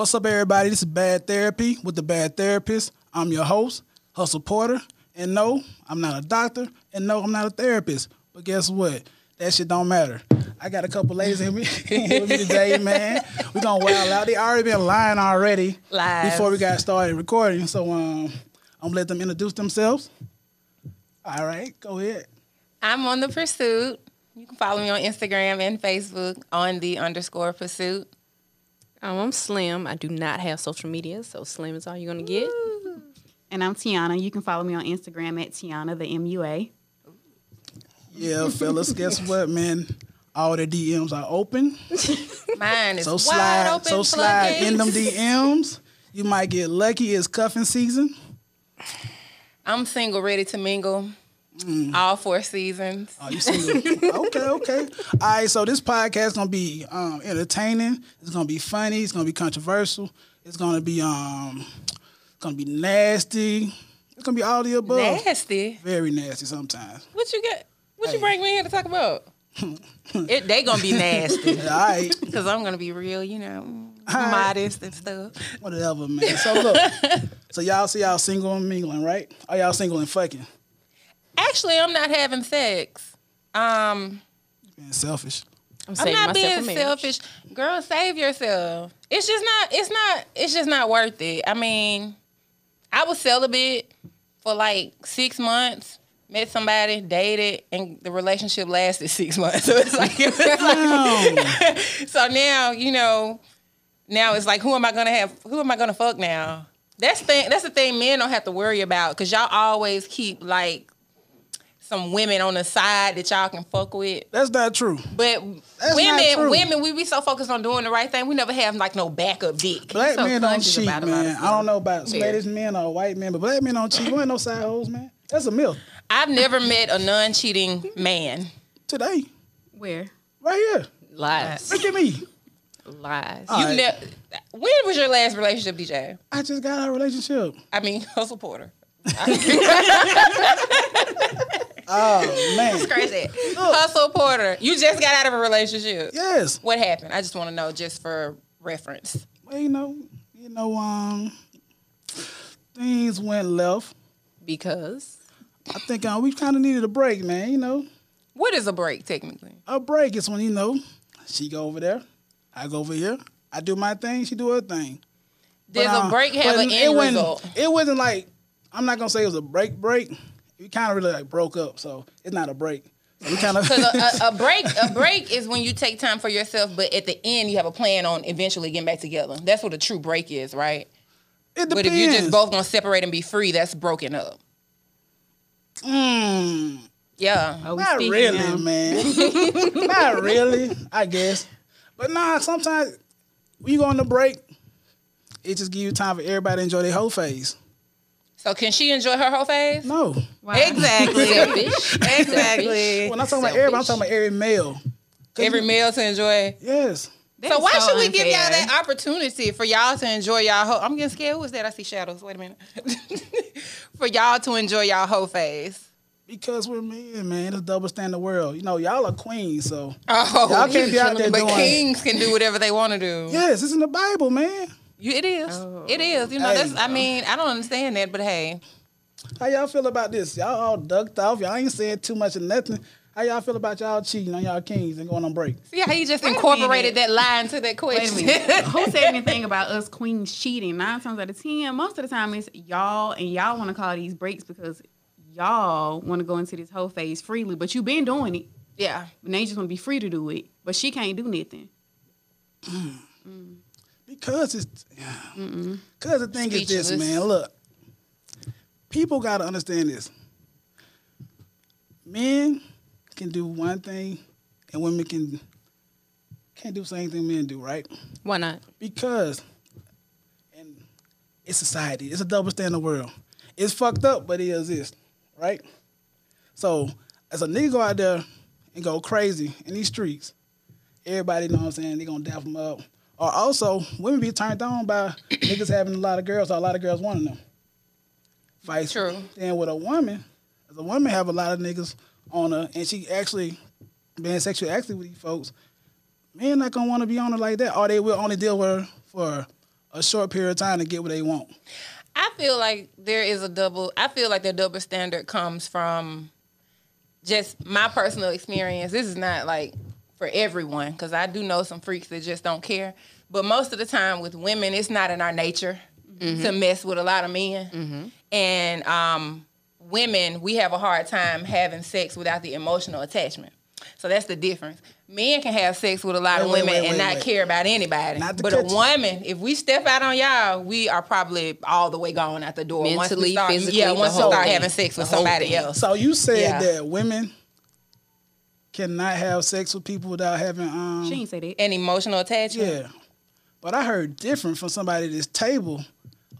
What's up, everybody? This is Bad Therapy with the Bad Therapist. I'm your host, Hustle Porter. And no, I'm not a doctor. And no, I'm not a therapist. But guess what? That shit don't matter. I got a couple ladies in me here with me today, man. We're gonna wild out. They already been lying already Live. before we got started recording. So um, I'm gonna let them introduce themselves. All right, go ahead. I'm on the pursuit. You can follow me on Instagram and Facebook on the underscore pursuit. Um, I'm Slim. I do not have social media, so Slim is all you're gonna get. And I'm Tiana. You can follow me on Instagram at Tiana the MUA. Yeah, fellas, guess what, man? All the DMs are open. Mine is So wide slide, open. so slide in them. DMs. You might get lucky. It's cuffing season. I'm single, ready to mingle. Mm. All four seasons. Oh, you single? okay, okay. All right. So this podcast is gonna be um, entertaining. It's gonna be funny. It's gonna be controversial. It's gonna be um, it's gonna be nasty. It's gonna be all the above. Nasty. Very nasty sometimes. What you get? What Hey. you bring me here to talk about? it, they gonna be nasty All right, because I'm gonna be real, you know, right. modest and stuff. whatever, man. So look, so y'all see y'all single and mingling, right? Are y'all single and fucking? Actually, I'm not having sex. Um, Being selfish. I'm I'm not being selfish. Girl, save yourself. It's just not, it's not, it's just not worth it. I mean, I was celibate for like six months, met somebody, dated, and the relationship lasted six months. So it's like, it's like so now, you know, now it's like, who am I gonna have, who am I gonna fuck now? That's the thing, that's the thing men don't have to worry about, cause y'all always keep like some women on the side that y'all can fuck with. That's not true. But That's not women, true. women, we be so focused on doing the right thing, we never have like no backup dick. Black so men don't cheat, about a lot of man. stuff. I don't know about Yeah. Spanish men or white men, but black men don't cheat. We ain't no side hoes, man. That's a myth. I've never met a non-cheating man. Today, Where? right here. Lies. Look at me. Lies. All You right. ne- when was your last relationship, DJ? I just got out of a relationship. I mean, hustle porter. Oh man. Crazy. hustle porter. You just got out of a relationship. yes. What happened? I just want to know, just for reference. Well, you know, you know, um, things went left. because I think uh, we kind of needed a break, man. You know, What is a break, technically? a break is when you know she go over there, I go over here, I do my thing, she do her thing. Does But, a uh, break have an it end wasn't- result? It wasn't like I'm not gonna say it was a break. Break. We kind of really like broke up, so it's not a break. So we kind of. Because a, a, a break, a break is when you take time for yourself, but at the end you have a plan on eventually getting back together. That's what a true break is, right? it depends. But if you're just both gonna separate and be free, that's broken up. Mm, Yeah. Not really, now. man. not really. I guess, but nah. Sometimes when you go on the break, it just give you time for everybody to enjoy their whole phase. So can she enjoy her whole phase? No, Why? Exactly. selfish. exactly. when I'm talking about everybody, I'm talking about every male. Every male to enjoy. Yes. That so is why should we give y'all that opportunity for y'all to enjoy y'all whole? I'm getting scared. Who is that? I see shadows. Wait a minute. for y'all to enjoy y'all whole phase. Because we're men, man. It's double standard world. You know, y'all are queens, so Oh, Y'all can't be out there me. But doing- kings can do whatever they want to do. yes, it's in the Bible, man. You, it is. Oh. It is. You know, Hey. that's. I mean, I don't understand that, but hey, How y'all feel about this? Y'all all ducked off. Y'all ain't saying too much of nothing. How y'all feel about y'all cheating on y'all kings and going on break? see how you just Wait incorporated that line to that Wait a question. Who said anything about us queens cheating? Nine times out of ten, most of the time it's y'all, and y'all want to call these breaks because y'all want to go into this whole phase freely. But you been doing it, yeah. but now you just want to be free to do it. But she can't do nothing. Because it's because the thing is this, man. Look, people gotta understand this. Men can do one thing, and women can can't do the same thing men do, right? Why not? Because and it's society. It's a double standard world. It's fucked up, but it exists, right? So as a nigga go out there and go crazy in these streets, everybody know what I'm saying, they gonna dap them up. Or also, women be turned on by niggas having a lot of girls or a lot of girls wanting them. Vice True. Then with a woman, as a woman have a lot of niggas on her and she actually being sexually active with these folks, men not gonna want to be on her like that, or they will only deal with her for a short period of time to get what they want. I feel like there is a double. I feel like the double standard comes from just my personal experience. This is not like for everyone because I do know some freaks that just don't care. But most of the time with women, it's not in our nature to mess with a lot of men. And um, women, we have a hard time having sex without the emotional attachment. So that's the difference. Men can have sex with a lot of Wait, wait, women wait, and wait, not wait. care about anybody. Not to But a cut you. woman, if we step out on y'all, we are probably all the way gone out the door. once we Mentally, start, physically, yeah, once we start thing. having sex with somebody thing. else. So you said Yeah. that women cannot have sex with people without having um She ain't say that. and emotional attachment. yeah. But I heard different from somebody at this table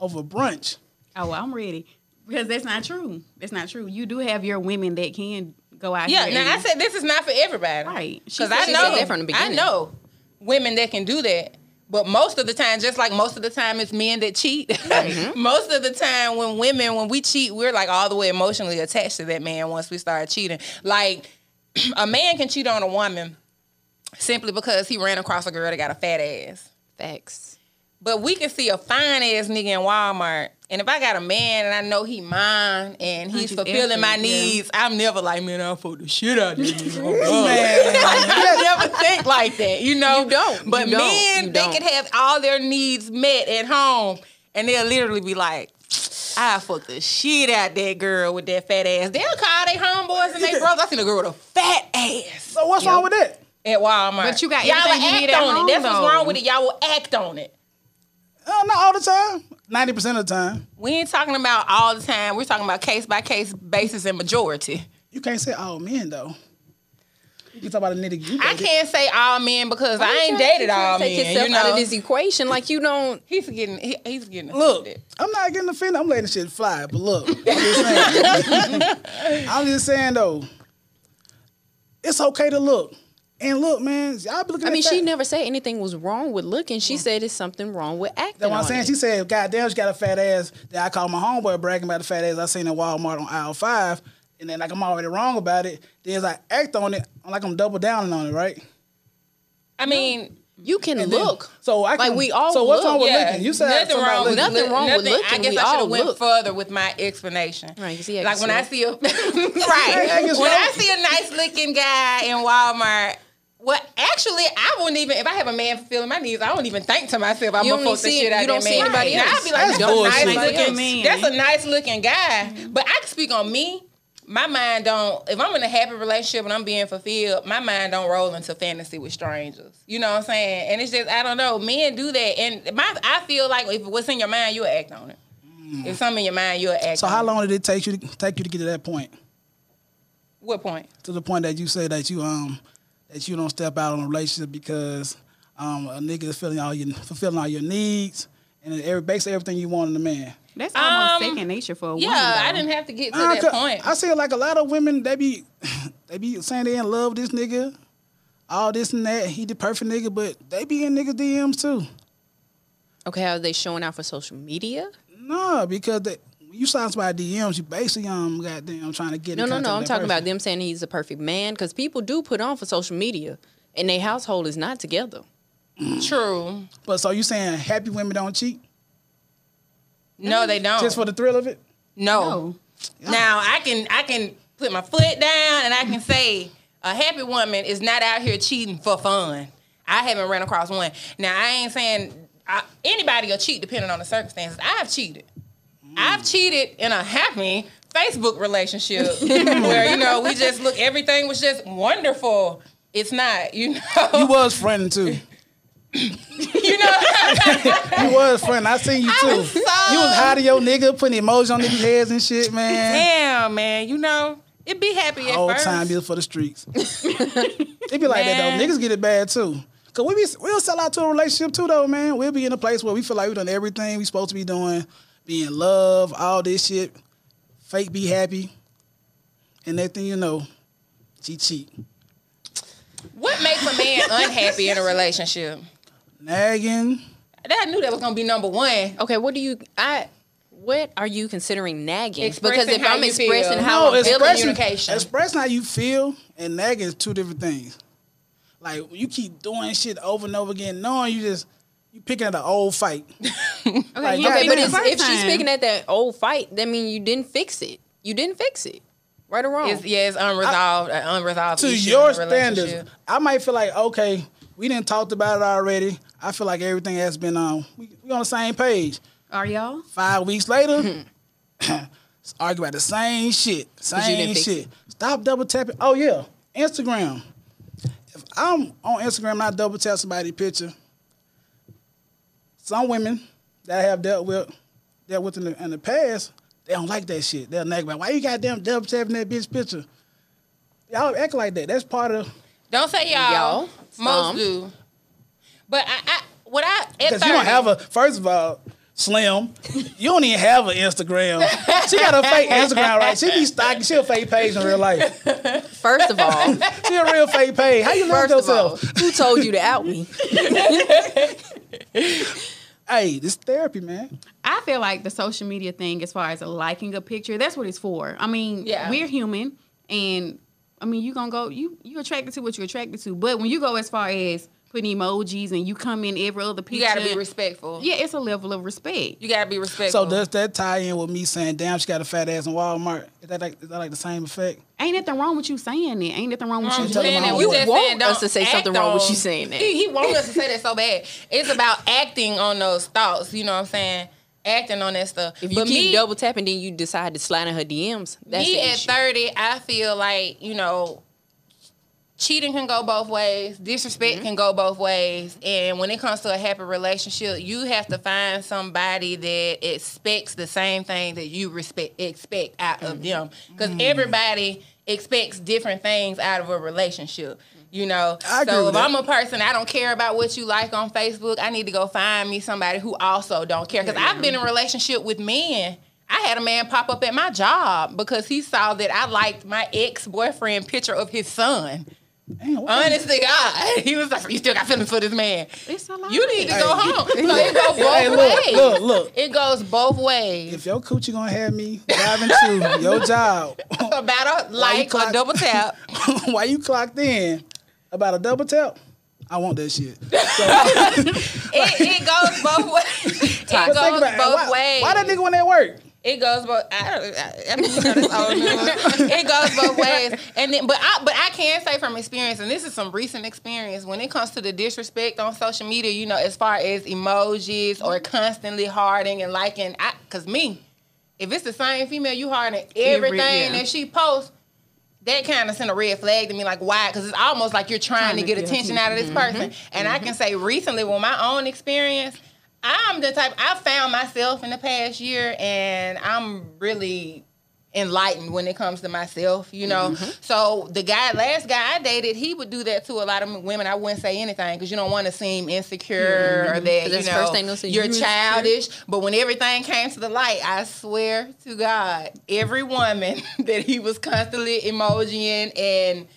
over brunch. Oh, well, I'm ready because that's not true. That's not true. You do have your women that can go out. Yeah, here now I said this is not for everybody. Right. She Because I she know said that from the I know women that can do that. But most of the time, just like most of the time, it's men that cheat. Mm-hmm. most of the time, when women, when we cheat, we're like all the way emotionally attached to that man once we start cheating. Like, a man can cheat on a woman simply because he ran across a girl that got a fat ass. Facts. But we can see a fine ass nigga in Walmart. And if I got a man and I know he mine and he's fulfilling my effort, yeah. needs, I'm never like, man, I'll fuck the shit out of you. I never think like that, you know. You don't. But You don't. men, they can have all their needs met at home, and they'll literally be like, "I fuck the shit out that girl with that fat ass." They'll call their homeboys and they brothers. I seen a girl with a fat ass so what's wrong with that? at Walmart. But you got y'all will everything you act need on home, it. That's what's wrong with it. Y'all will act on it. Uh, not all the time. Ninety percent of the time. We ain't talking about all the time. We're talking about case by case basis and majority. You can't say all men though. You can talk about a nigga you I can't say all men because I ain't dated all to Take men. yourself You out know, of this equation. Like you don't. he's getting he, he's getting Look, offended. I'm not getting offended. I'm letting the shit fly. But look, I'm just saying. I'm just saying though, it's okay to look. And look, man, y'all be looking I at mean, that. she never said anything was wrong with looking. She said it's something wrong with acting. That's what I'm saying. it. She said, God damn, she got a fat ass. That I called my homeboy bragging about the fat ass I seen in Walmart on aisle five. And then like I'm already wrong about it. Then as I act on it, I'm like I'm double downing on it, right? I mean, you can And then- look. so I can, like we all So what's wrong with yeah, looking? You said nothing wrong with looking. Nothing wrong with nothing- I guess We I should have went look. further with my explanation. Right, 'cause he acting like when I see a right, I when. I see a nice looking guy in Walmart. Well, actually, I wouldn't even if I have a man fulfilling my needs. I don't even think to myself, I'm gonna fuck the see- shit out you of don't that see anybody Now, else. I'd be like, That's that's, a nice looking, else. that's a nice looking guy. But I can speak on me. My mind don't. If I'm in a happy relationship and I'm being fulfilled, my mind don't roll into fantasy with strangers. You know what I'm saying? And it's just I don't know. Men do that, and my I feel like if what's in your mind, you'll act on it. If something in your mind, you'll act. So how long did it take you to take you to get to that point? What point? To the point that you say that you um that you don't step out on a relationship because um a nigga is filling all your fulfilling all your needs and every basically everything you want in a man. That's almost Um, second nature for a woman. Yeah, I didn't have to get to Nah, that 'cause point. I see like a lot of women they be they be saying they in love with this nigga, all this and that. He the perfect nigga, but they be in nigga DMs too. Okay, are they showing out for social media? No, because they, when you sign somebody DMs, you basically um goddamn trying to get No, in no, no. I'm with that talking about them saying he's a perfect man because people do put on for social media, and their household is not together. True. But so you saying happy women don't cheat No, they don't. just for the thrill of it? no. No. Now I can I can put my foot down and I can say a happy woman is not out here cheating for fun. I haven't run across one. Now I ain't saying I, anybody will cheat depending on the circumstances. I've cheated. I've cheated in a happy Facebook relationship where you know we just look everything was just wonderful. It's not, you know. You was friending too. You know. You was friending. I seen you too. Was so- You was hiding your nigga, putting emojis on niggas' heads and shit, man. Damn, man. You know, it be happy at Whole first. time be for the streets. it be like that though. Niggas get it bad too. Cause we be we'll sell out to a relationship too though, man. We'll be in a place where we feel like we done everything we supposed to be doing, be in love, all this shit. Fake be happy. And next thing you know, she cheat. What makes a man unhappy in a relationship? Nagging. That I knew that was gonna be number one. Okay, what do you? I. What are you considering nagging? Expressing because if how I'm you expressing feel. how I'm feeling, expressing, communication. expressing how you feel and nagging is two different things. Like you keep doing shit over and over again, knowing you just you picking at an old fight. Okay, Like, you okay, Okay, but did it it's, first if she's picking at that old fight, that means you didn't fix it. You didn't fix it. Right or wrong? It's, yeah, it's unresolved. an unresolved to issue your in the relationship. standards, I might feel like okay, we didn't talked about it already. I feel like everything has been um we, we on the same page. Are y'all? Five weeks later, argue about the same shit, same shit. Stop double tapping. Oh yeah, Instagram. If I'm on Instagram, and I double tap somebody's picture. Some women that I have dealt with, dealt with in the, in the past, they don't like that shit. They'll nag about why you goddamn double tapping that bitch picture. Y'all act like that. That's part of Don't say y'all. Y'all, Most do. But I, I what I at Because you don't have a first of all, Slim, you don't even have an Instagram. She got a fake Instagram, right? She be stalking. She a fake page in real life. First of all, She a real fake page. How you love first of all, yourself? who told you to out me? Hey, this therapy, man. I feel like the social media thing, as far as liking a picture, that's what it's for. I mean, Yeah. we're human, and I mean, you gonna go, you you attracted to what you're attracted to. But when you go as far as putting emojis and you come in every other picture, you gotta be respectful. yeah, it's a level of respect. You gotta be respectful. So does that tie in with me saying, "Damn, she got a fat ass in Walmart"? Is that like is that like the same effect? Ain't nothing wrong with you saying it. Ain't nothing wrong with I'm you tell saying that you just want saying don't us to say something wrong with on- you saying that. He, he wants us to say that so bad. It's about acting on those thoughts. You know what I'm saying? Acting on that stuff. If you but keep me, double tapping, then you decide to slide in her DMs. That's me the at 30, I feel like, you know, cheating can go both ways, disrespect Mm-hmm. can go both ways. And when it comes to a happy relationship, you have to find somebody that expects the same thing that you respect expect out Mm-hmm. of them. Because everybody expects different things out of a relationship. You know, I so if that. I'm a person, I don't care about what you like on Facebook. I need to go find me somebody who also don't care. Because I've been in a relationship with men. I had a man pop up at my job because he saw that I liked my ex boyfriend picture of his son. Damn, what Honest to God, he was like, "You still got feelings for this man? It's a lot. You need to go home." So it goes both Hey, look, ways. look, look. It goes both ways. If your coochie gonna have me driving to your job, About a like or clock- double tap. why you clocked in about a double tap? I want that shit. It, it goes both ways. It goes about it. both why, ways. Why that nigga when they work? It goes both. I, don't- I, I mean, you know, that's all news. it goes both ways, and then, but I, but I can say from experience, and this is some recent experience. When it comes to the disrespect on social media, you know, as far as emojis or constantly hearting and liking, I, cause me, if it's the same female you hearting everything yeah. that she posts. That kind of sent a red flag to me, like why? Because it's almost like you're trying, Trying to to get get attention out of this mm-hmm. person. And I mm-hmm. can say recently, with my own experience, I'm the type I found myself in the past year, and I'm really enlightened when it comes to myself. You know, so the guy, last guy I dated, he would do that to a lot of women. I wouldn't say anything because you don't want to seem insecure or that you know, you're "You insecure." childish. But when everything came to the light, I swear to God, every woman that he was constantly emojiing and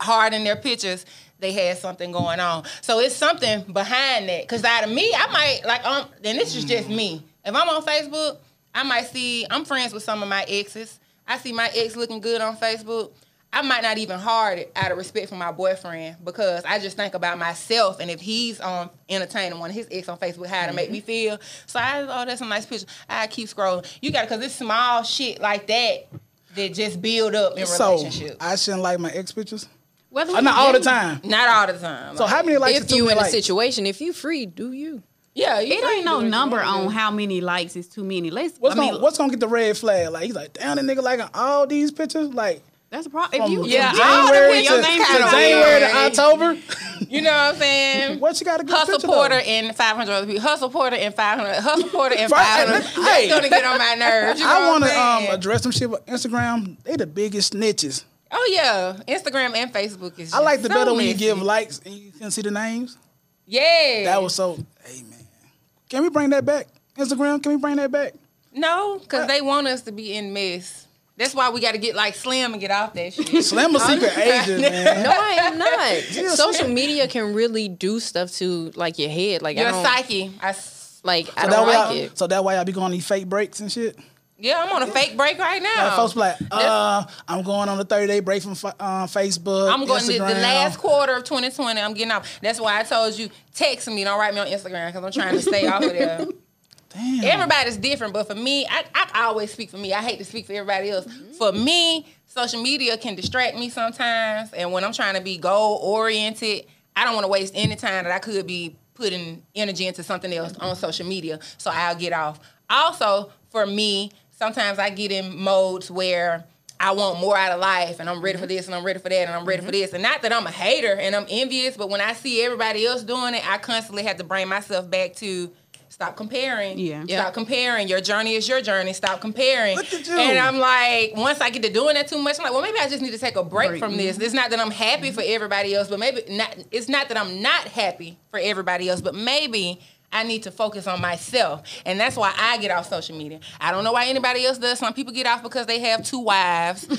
hard in their pictures, they had something going on. So it's something behind that. Cause out of me, I might like um and this is just me. If I'm on Facebook, I might see I'm friends with some of my exes. I see my ex looking good on Facebook. I might not even hard it out of respect for my boyfriend because I just think about myself and if he's on entertaining one of his ex on Facebook, how to make me feel. So I oh that's a nice picture. I keep scrolling. You got to cause it's small shit like that that just build up in So relationships. I shouldn't like my ex pictures. Whether Uh, not all the time. Not all the time. So how many likes if you me to in a situation, if you free, do you? Yeah, you It ain't no do what you number wanna do. on how many likes is too many. Let's. What's I mean, gonna What's gonna get the red flag? Like he's like, damn, that nigga liking all these pictures. Like that's a problem. If from, you, Yeah, if you- all the January to, pictures to January to. October. You know what I'm saying? What you got to good Hustle Porter though? and 500 other people. Hustle Porter and 500. Hustle Porter and 500. hey, That's gonna get on my nerves. You know I want to um address some shit with Instagram. They the biggest snitches. Oh yeah, Instagram and Facebook is. I like the so better when you messy. give likes and you can see the names. Yeah, That was so. Hey man, can we bring that back? Instagram, can we bring that back? no, because they want us to be in mess. That's why we got to get like Slim and get off that shit. Slim a secret agent, man. No, I am not. Yeah, Social same. media can really do stuff to like your head. Like Your I don't psyche. I like. I don't like why, it. so that why y'all be going on these fake breaks and shit. Yeah, I'm on a fake break right now. Like, folks like, uh, I'm going on a 30 day break from uh, Facebook. I'm going to the last quarter of 2020. I'm getting off. That's why I told you text me. Don't write me on Instagram because I'm trying to stay off of there. Damn. Everybody's different, but for me, I, I always speak for me. I hate to speak for everybody else. For me, social media can distract me sometimes, and when I'm trying to be goal oriented, I don't want to waste any time that I could be putting energy into something else on social media. So I'll get off. Also, for me, sometimes I get in modes where I want more out of life and I'm ready for mm-hmm. this and I'm ready for that and I'm ready for mm-hmm. this. And not that I'm a hater and I'm envious, but when I see everybody else doing it, I constantly have to bring myself back to stop comparing. Yeah. Stop Yeah. comparing. Your journey is your journey. Stop comparing. Look at you. And I'm like, once I get to doing that too much, I'm like, well, maybe I just need to take a break Break. from this. Mm-hmm. It's not that I'm happy for everybody else, but maybe not. It's not that I'm not happy for everybody else, but maybe. I need to focus on myself. And that's why I get off social media. I don't know why anybody else does. Some people get off because they have two wives.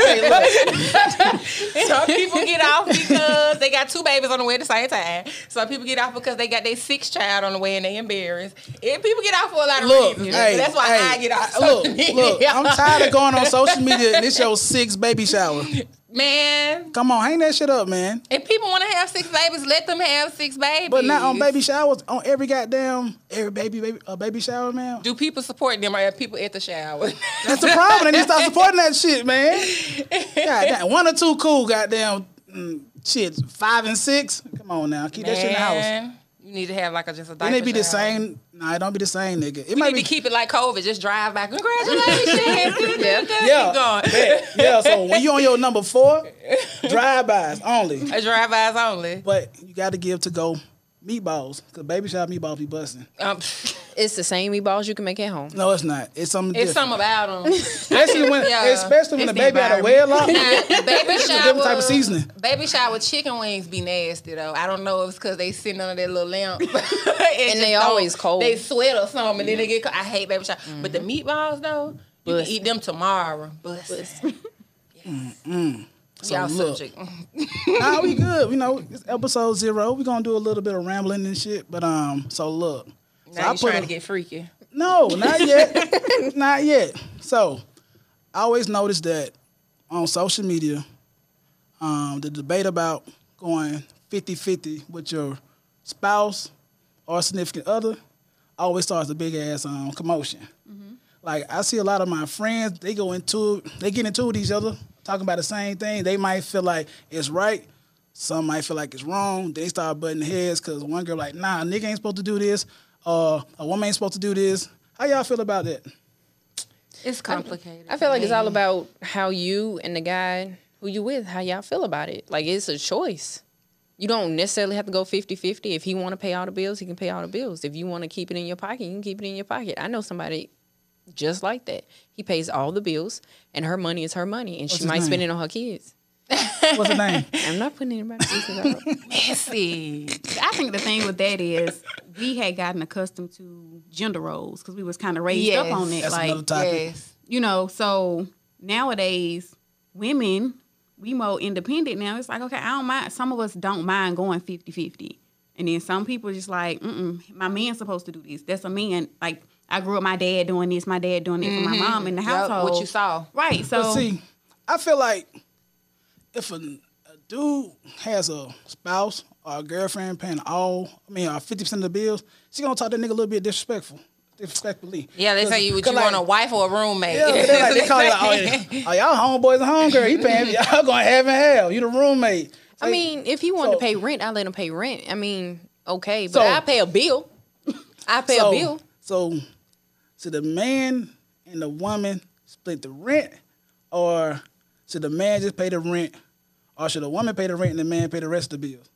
Hey, look, Some people get off because they got two babies on the way at the same time. Some people get off because they got their sixth child on the way and they embarrassed. And people get off for a lot of look, reasons. hey, That's why hey, I get off look, media. look, I'm tired of going on social media and this your sixth baby shower. Man, Come on, hang that shit up, man. if people want to have six babies, let them have six babies. But not on baby showers, on every goddamn every baby baby uh, baby shower, man. Do people support them or have people at the shower? That's the problem. They need to start supporting that shit, man. Goddamn, one or two cool, goddamn mm, shit. Five and six. Come on now, keep that shit in the house. Man, You need to have like a just a diaper Then they be the same. Nah, it don't be the same, nigga. It You might need be. to keep it like COVID. Just drive back. Congratulations. yeah. yeah, Keep going. bet. yeah. So when you on your number four, drive-bys only. A drive-bys only. But you got to give to go meatballs because baby shop meatballs be busting. Um, It's the same meatballs you can make at home. No, it's not. It's something it's different. something about them. especially when, Yeah. especially when It's the the baby had a environment. well up. baby It's a shower. different type of seasoning. Baby shower chicken wings be nasty though. I don't know if it's because they sitting under that little lamp. and they always cold. They sweat or something, and then they get. cold. I hate baby shower, but the meatballs though, you Bust. can eat them tomorrow. Bust. Y'all look. subject. nah, we good. You know, it's episode zero. We're gonna do a little bit of rambling and shit. But um, so look. So Now you trying a- to get freaky. No, not yet. not yet. So I always noticed that on social media, um, the debate about going 50-50 with your spouse or significant other always starts a big ass um, commotion. Like I see a lot of my friends, they go into they get into it with each other, talking about the same thing. They might feel like it's right. Some might feel like it's wrong. They start butting heads because one girl like, nah, nigga ain't supposed to do this. Uh, a woman ain't supposed to do this. How y'all feel about that? It's complicated. I feel like it's all about how you and the guy who you with, how y'all feel about it. Like it's a choice. You don't necessarily have to go 50-50. If he want to pay all the bills, he can pay all the bills. If you want to keep it in your pocket, you can keep it in your pocket. I know somebody just like that. He pays all the bills and her money is her money and What's she his might spend it on her kids. What's the name? I'm not putting anybody's business out. messy. I think the thing with that is we had gotten accustomed to gender roles because we was kind of raised up on it. That's like another topic. Yes. you know, so nowadays women we more independent now. It's like okay, I don't mind. Some of us don't mind going 50-50. and then some people just like, mm my man's supposed to do this. That's a man. Like I grew up, my dad doing this, my dad doing it for my mom in the Yup, household. what you saw. right? So But see, I feel like if a, a dude has a spouse or a girlfriend paying all, I mean, uh, fifty percent of the bills, she gonna talk that nigga a little bit disrespectful, disrespectfully. Yeah, they say you would 'cause you like- want a wife or a roommate. Yeah, they, like, they call you like, oh, yeah, oh, y'all homeboys and homegirl. He paying, y'all going half and half. You the roommate. I mean, if he wanted so- to pay rent, I let him pay rent. I mean, okay, but So- I pay a bill. I pay so, a bill. So, should the man and the woman split the rent, or should the man just pay the rent, or should the woman pay the rent and the man pay the rest of the bills?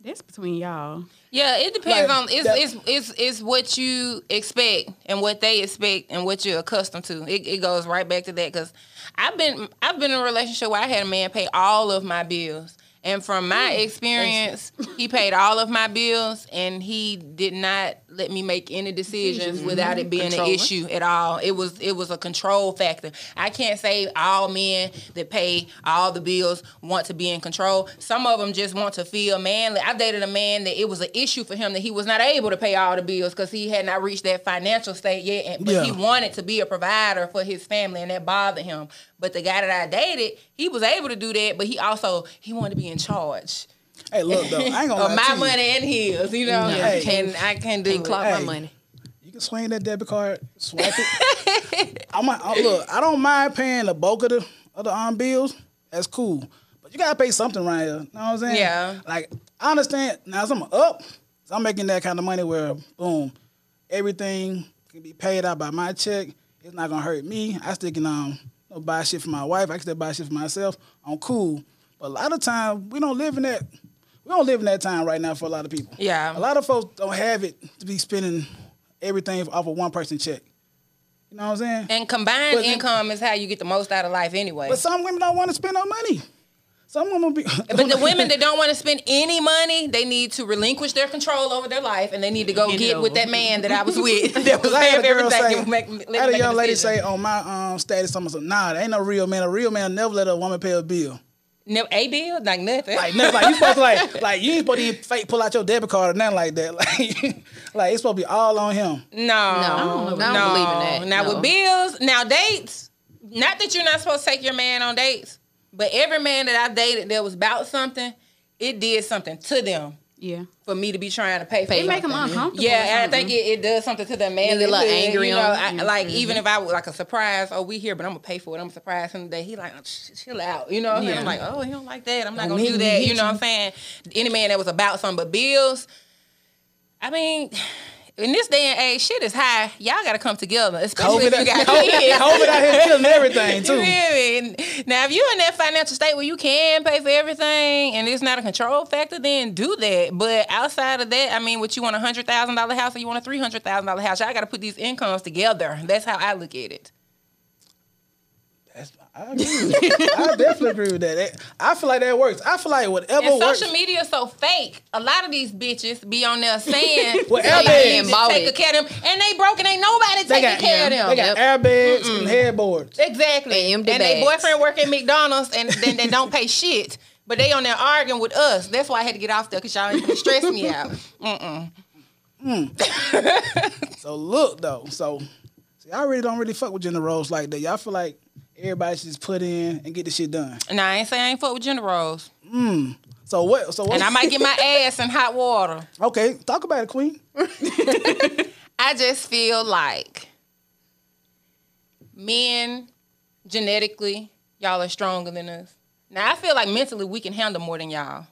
that's between y'all. Yeah, it depends Like, on it's, that- it's it's it's what you expect and what they expect and what you're accustomed to. It, it goes right back to that because I've been I've been in a relationship where I had a man pay all of my bills, and from my experience, he paid all of my bills and he did not let me make any decisions mm-hmm. without it being an issue at all. It was it was a control factor. I can't say all men that pay all the bills want to be in control. Some of them just want to feel manly. I dated a man that it was an issue for him that he was not able to pay all the bills because he had not reached that financial state yet. And, but he wanted to be a provider for his family, and that bothered him. But the guy that I dated, he was able to do that, but he also he wanted to be in charge Hey, look though, I ain't gonna lie my to you. money and his. You know, Hey. and I can do Can't it. clock Hey. my money. You can swing that debit card, swipe it. I'm a, I, look, I don't mind paying the bulk of the of the um, bills. That's cool, but you gotta pay something right here. You know what I'm saying? Yeah. Like I understand now. As I'm up, so I'm making that kind of money where boom, everything can be paid out by my check. It's not gonna hurt me. I still can um you know, buy shit for my wife. I can still buy shit for myself. I'm cool. But a lot of times we don't live in that. We don't live in that time right now for a lot of people. Yeah. A lot of folks don't have it to be spending everything off of one person check. You know what I'm saying? And combined But- income is how you get the most out of life anyway. but some women don't want to spend no money. Some women be. But the women that don't want to spend any money, they need to relinquish their control over their life, and they need to go Hand it get with that man that I was with. that was I had a paying girl say, make, I had a young lady say on my um status, something, so, nah, there ain't no real man. A real man never let a woman pay a bill. No, a bill, like nothing. Like, never, like you supposed to like, like you ain't supposed to even fake pull out your debit card or nothing like that. Like, like it's supposed to be all on him. no, No, I don't believe in that. Now No. with bills, now dates. Not that you're not supposed to take your man on dates, but every man that I've dated that was about something, it did something to them Yeah. for me to be trying to pay for It make them uncomfortable. Yeah, and I think it, it does something to their man. They little angry you know, I, like even if I was like a surprise, oh we here, but I'm gonna pay for it. I'm gonna surprise him today. He like oh, chill out, you know. What I'm, saying? I'm like, oh, he don't like that. I'm not Don't gonna do that. You know what I'm saying? Any man that was about something but bills. I mean. In this day and age, shit is high. Y'all got to come together, especially COVID, if you got kids. COVID out here killing everything You too. feel me? Now, if you're in that financial state where you can pay for everything and it's not a control factor, then do that. But outside of that, I mean, what you want a hundred thousand dollar house or you want a three hundred thousand dollar house? Y'all got to put these incomes together. That's how I look at it. That's, I agree. I definitely agree with that. That- I feel like that works. I feel like whatever And works. social media is so fake. A lot of these bitches be on there saying Well, they airbags. need take it. care of them, and they broke and ain't nobody They taking got, care of them. they got airbags and headboards. Exactly. And And, empty they boyfriend work at McDonald's and then they don't pay shit. But they on there arguing with us. That's why I had to get off there because y'all ain't stress me out. Mm. So look though, so see, I really don't really fuck with gender roles like that. Y'all feel like everybody should just put in and get the shit done. And I ain't saying I ain't fuck with gender roles. So what? So what? And I might get my ass in hot water. okay, talk about it, Queen. I just feel like men genetically, y'all are stronger than us. Now I feel like mentally we can handle more than y'all.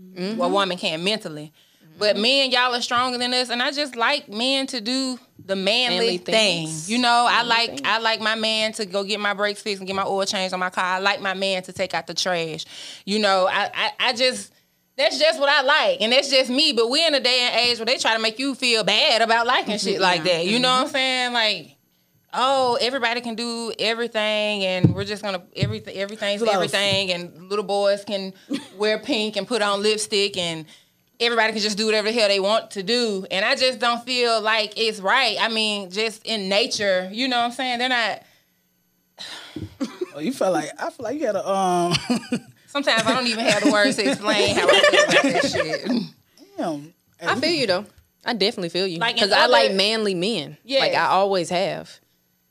Mm-hmm. A woman can mentally. But men, y'all are stronger than us, and I just like men to do the manly, Manly thing. You know, I like things. I like my man to go get my brakes fixed and get my oil changed on my car. I like my man to take out the trash. You know, I I, I just that's just what I like, and that's just me. But we're in a day and age where they try to make you feel bad about liking shit like that. You know what I'm mm-hmm. saying? Like, oh, everybody can do everything, and we're just gonna everything. Everything's It's a lot of- everything, and little boys can wear pink and put on lipstick, and everybody can just do whatever the hell they want to do. And I just don't feel like it's right. I mean, just in nature, you know what I'm saying? They're not. Oh, you felt like I feel like you had a um. Sometimes I don't even have the words to explain how I feel about that shit. damn. I feel you though. I definitely feel you Like because I other- like manly men. Yeah. like I always have.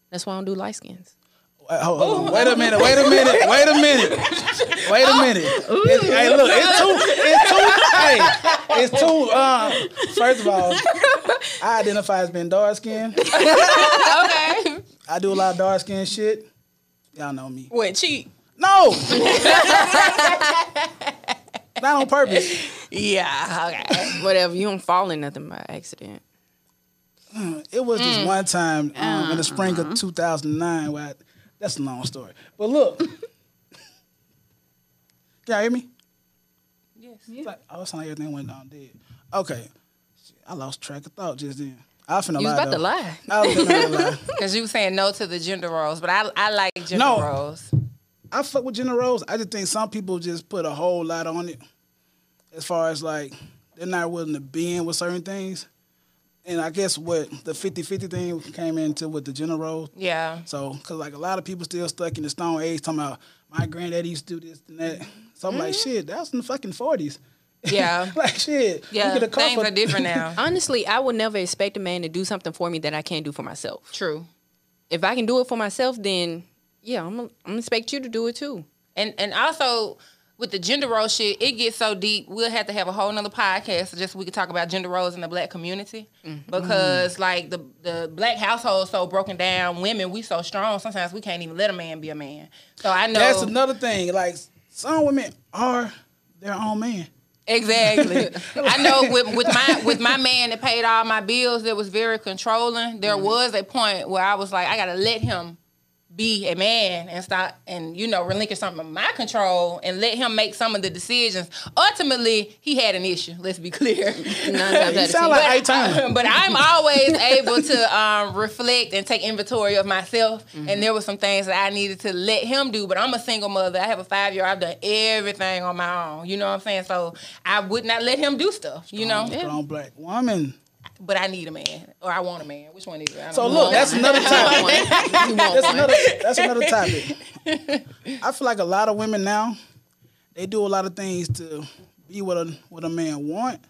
That's why I don't do light skins. Hold. Wait a minute. Wait a minute. Wait a minute. Wait a minute. It's, hey, look. It's two. It's two. Hey, it's two. Um, first of all, I identify as being dark skinned okay. I do a lot of dark skin shit. Y'all know me. What cheat? No. Not on purpose. Yeah. Okay. Whatever. You don't fall in nothing by accident. It was this one time um, in the spring of 2009 where I, that's a long story. But look. Can y'all hear me? Yes. It's like, oh, it sound like everything went down dead. Okay. Shit, I lost track of thought just then. I was finna You was lie. about to though. lie. I was finna lie. Because you were saying no to the gender roles, but I I like gender No. roles. I fuck with gender roles. I just think some people just put a whole lot on it. As far as like they're not willing to bend with certain things. And I guess what the 50-50 thing came into with the general. roles. Yeah. So, cause like a lot of people still stuck in the stone age, talking about my granddaddy used to do this and that. So I'm like, mm-hmm. shit, that was in the fucking forties. Yeah. like shit. Yeah. get a car Things for- are different now. Honestly, I would never expect a man to do something for me that I can't do for myself. True. If I can do it for myself, then yeah, I'm gonna, I'm gonna expect you to do it too. And and also with the gender role shit, it gets so deep. We'll have to have a whole nother podcast just so we could talk about gender roles in the black community mm-hmm. because like the the black household so broken down. Women, we so strong. Sometimes we can't even let a man be a man. So I know That's another thing. Like some women are their own man. Exactly. I know with, with my with my man that paid all my bills that was very controlling, there mm-hmm. was a point where I was like, I gotta let him be a man and stop and you know relinquish some of my control and let him make some of the decisions. Ultimately, he had an issue. Let's be clear. Nine times You sound like eight times. but I'm always able to um, reflect and take inventory of myself. And there were some things that I needed to let him do. But I'm a single mother. I have a five year. Old I've done everything on my own. You know what I'm saying? So I would not let him do stuff. You know. Strong black woman. But I need a man, or I want a man. Which one is it? I don't So know. look, that's another topic. you want That's one. another. That's another topic. I feel like a lot of women now, they do a lot of things to be what a what a man want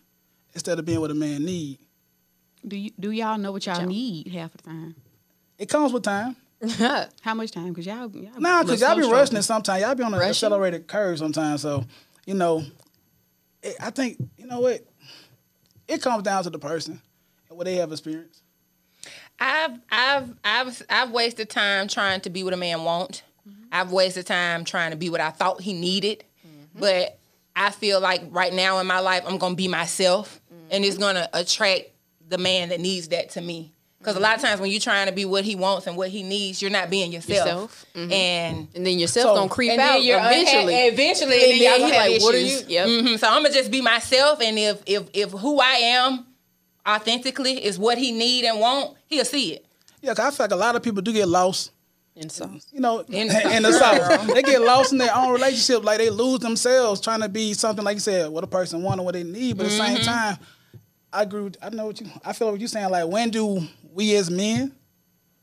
instead of being what a man need. Do you do y'all know what y'all need half the time? It comes with time. How much time? Cause y'all, y'all Nah, cause y'all so be strong. rushing it sometimes. Y'all be on an Rushing? accelerated curve sometimes. So, you know, it, I think you know what. It comes down to the person and what they have experienced. I've I've I've I've wasted time trying to be what a man want. Mm-hmm. I've wasted time trying to be what I thought he needed. Mm-hmm. But I feel like right now in my life I'm gonna be myself mm-hmm. and it's gonna attract the man that needs that to me. Because a lot of times when you're trying to be what he wants and what he needs, you're not being yourself. Yourself. And And then yourself So- gonna creep and out then you're eventually. unha- eventually, And and then, then y'all he gonna like, what are you- Yep. Mhm. So I'm gonna just be myself, and if if if who I am authentically is what he need and want, he'll see it. Yeah, 'cause I feel like a lot of people do get lost. and so You know, In- in, the south, they get lost in their own relationship. Like they lose themselves trying to be something like you said, what a person want and what they need. But at the same Mm-hmm. time, I agree. With, I know what you. I feel what you're saying. Like when do we as men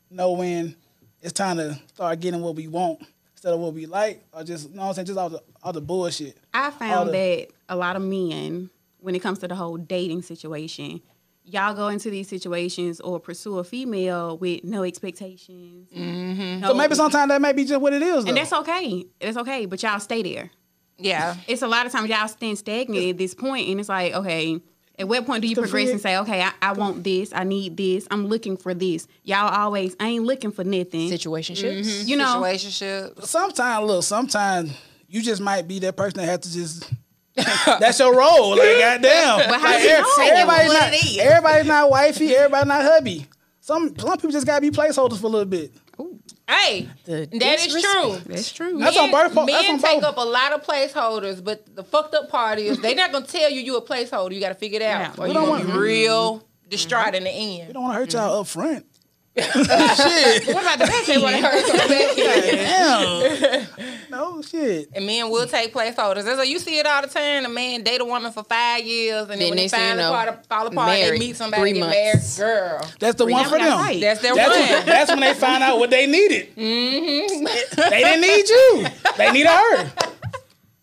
know when it's time to start getting what we want instead of what we like, or just you know what I'm saying, just all the all the bullshit. I found the- that a lot of men, when it comes to the whole dating situation, y'all go into these situations or pursue a female with no expectations. Mm-hmm. no- So maybe sometimes that might be just what it is. Though. and that's okay. It's okay, but y'all stay there. Yeah. It's a lot of times y'all stand stagnant at this point, and it's like, okay, at what point do you progress and say, okay, I, I want this, I need this, I'm looking for this. Y'all always, I ain't looking for nothing. situationships. You know, Situationship. sometimes look, sometimes you just might be that person that has to just. that's your role, like goddamn. But how like, you know? everybody's not, it is. everybody's not wifey, everybody's not hubby. Some some people just gotta be placeholders for a little bit. Hey, The that is true. that's true. That's on both- Men that's on take up a lot of placeholders, but the fucked up part is they're not gonna tell you you a placeholder. You got to figure it out, Yeah. or you don't gonna be want- real mm-hmm. distraught in the end. We end. don't want to hurt y'all up front. Shit, what about the back end? damn. no shit. And men will take placeholders. That's like you see it all the time. A man date a woman for five years, and then, Then when they next thing you finally know, fall, fall apart, they meet somebody Three and get married. Girl, That's the one for them. right. that's their That's one. when, that's when they find out what they needed. Mm-hmm. They didn't need you. They needed her.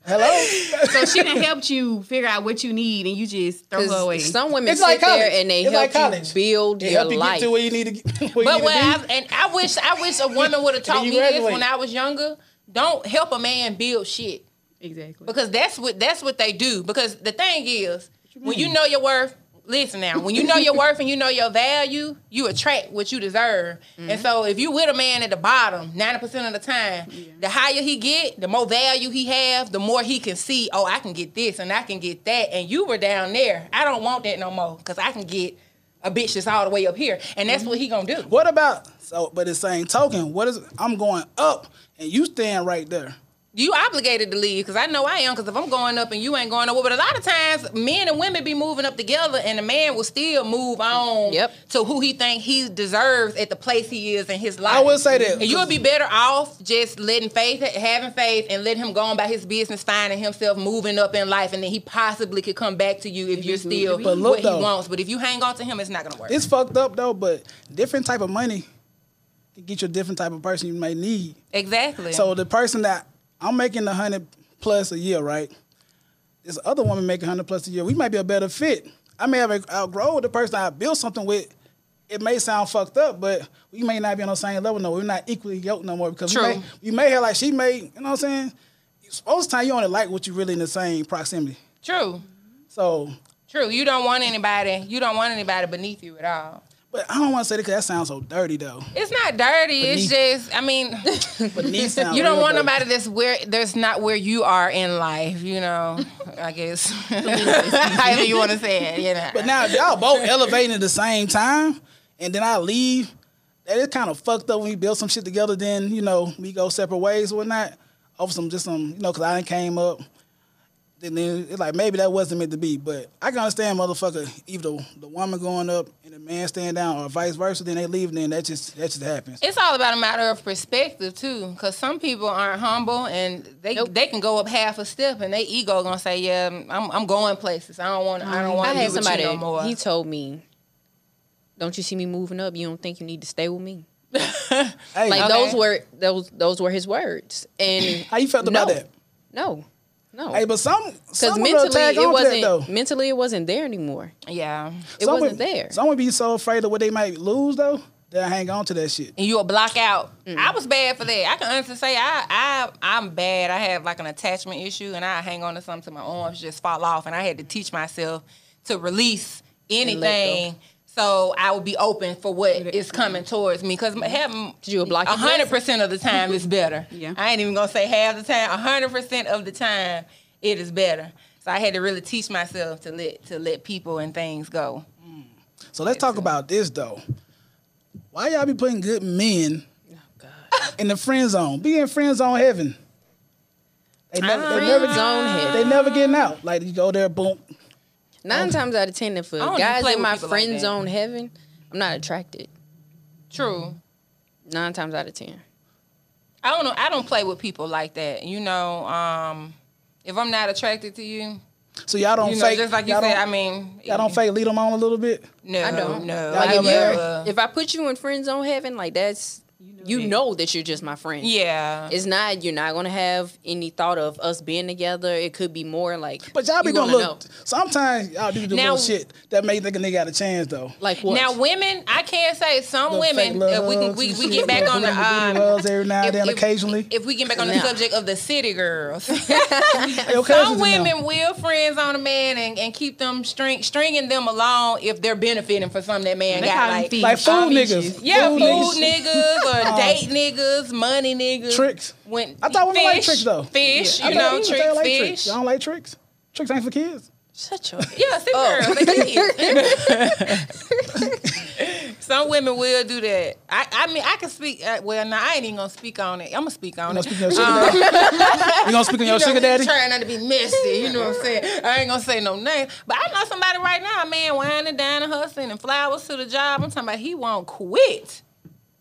Hello. so she done helped you figure out what you need, and you just throw her away. Some women It's sit like there and they It's help like college. you build They your help you life. get to where you need to get. Where But you what need I, to be. and I wish I wish a woman would have taught you me this when I was younger. Don't help a man build shit. exactly. Because that's what that's what they do. Because the thing is, when you know your worth, listen now, when you know your worth and you know your value, you attract what you deserve. And mm-hmm. so if you with a man at the bottom, 90% of the time, the higher he get, the more value he have, the more he can see, oh, I can get this and I can get that. And you were down there. I don't want that no more. Cause I can get a bitch that's all the way up here. And that's what he gonna do. What about so? But the same token, what is? I'm going up, and you stand right there. You obligated to leave because I know I am. Because if I'm going up and you ain't going nowhere, but a lot of times men and women be moving up together, and the man will still move on Yep. to who he think he deserves at the place he is in his life. I will say that. and you would be better off just letting faith, having faith, and letting him go on about his business, finding himself moving up in life, and then he possibly could come back to you if you're still. But look, what he though. wants. But if you hang on to him, it's not gonna work. It's fucked up though, but different type of money can get you a different type of person you may need. exactly. So the person that I'm making a hundred plus a year, right? This other woman making hundred plus a year. We might be a better fit. I may have outgrown the person I built something with. It may sound fucked up, but we may not be on the same level no. We're not equally yoked no more because True. we may, you may have like she may, you know what I'm saying? Most of the time you only like what you really in the same proximity. true. So, True. You don't want anybody. You don't want anybody beneath you at all. But I don't want to say that because that sounds so dirty though. It's not dirty. It's just. I mean, But knee sound you don't want dirty. nobody that's where that's not where you are in life. You know. I guess. However you want to say it. You know. But now y'all both elevating at the same time, and then I leave. That is kind of fucked up when we build some shit together. Then you know we go separate ways or whatnot. Over some just some you know because I came up. Then then it's like maybe that wasn't meant to be. But I can understand motherfucker either the, the woman going up and the man staying down or vice versa. Then they leave. Then that just that just happens. It's all about a matter of perspective too, because some people aren't humble and they Nope. they can go up half a step and they ego gonna say, yeah, I'm I'm going places. I don't want I don't want I to had be with somebody. you no more. He told me, "Don't you see me moving up? You don't think you need to stay with me?" Hey, Like Okay. those were those those were his words. And how you felt about no, that? No, no. Hey, but some Because mentally mentally tag it on to that, wasn't though. mentally it wasn't there anymore. yeah, It Some wasn't would- there. Some would be so afraid of what they might lose though. They'll hang on to that shit. and you will block out. Mm. I was bad for that. I can honestly say I I I'm bad. I have like an attachment issue, and I hang on to something To my arms just fall off, and I had to teach myself to release anything. So I would be open for what is coming towards me because mm-hmm. having Did you a block hundred percent of the time is better. Yeah. I ain't even gonna say half the time. hundred percent of the time it is better. So I had to really teach myself to let to let people and things go. So let's talk about this though. Why y'all be putting good men oh, in the friend zone? Be in friend zone heaven. They never, they ah. never, zone heaven. they never getting out. Like you go there, boom. Nine times out of ten, if I a guy's play in my people like friend zone heaven, I'm not attracted. True. Nine times out of ten. I don't know. I don't play with people like that. You know, um, if I'm not attracted to you, So y'all don't you know, fake. just like you said. I mean, y'all don't fake lead them on a little bit. No, I don't. No, Y'all I never never. have? If I put you in friend zone heaven, like that's you know, that you're just my friend. yeah. It's not you're not gonna have any thought of us being together. It could be more like But y'all be doing gonna look. Sometimes y'all do the Now- little shit that make think a nigga got a chance though. Like what? Now, women, I can't say some Little fake women. If we can, we, we get back on the booty- booty um, rubs every now and then, if- occasionally. If we get back on the Now. subject of the city girls, Your some women them. will friends on a man and, and keep them string stringing them along if they're benefiting for something that man They got call them like fees. like food niggas. Yeah, food, niggas. niggas or date niggas, money niggas. Tricks. When I thought women fish, like tricks though. Fish, I you thought- know, I thought tricks, y'all like fish. tricks. Y'all don't like tricks? Tricks ain't for kids. Shut your Yeah, city Oh. girls. They kids. Some women will do that. I, I mean, I can speak. Uh, well, no, I ain't even gonna speak on it. I'm gonna speak on You it. gonna speak on your sugar? You gonna speak on your You know, sugar daddy? Trying not to be messy, you know what I'm saying? I ain't gonna say no name, but I know somebody right now, a man whining, dining, hustling, and flowers to the job. I'm talking about he won't quit.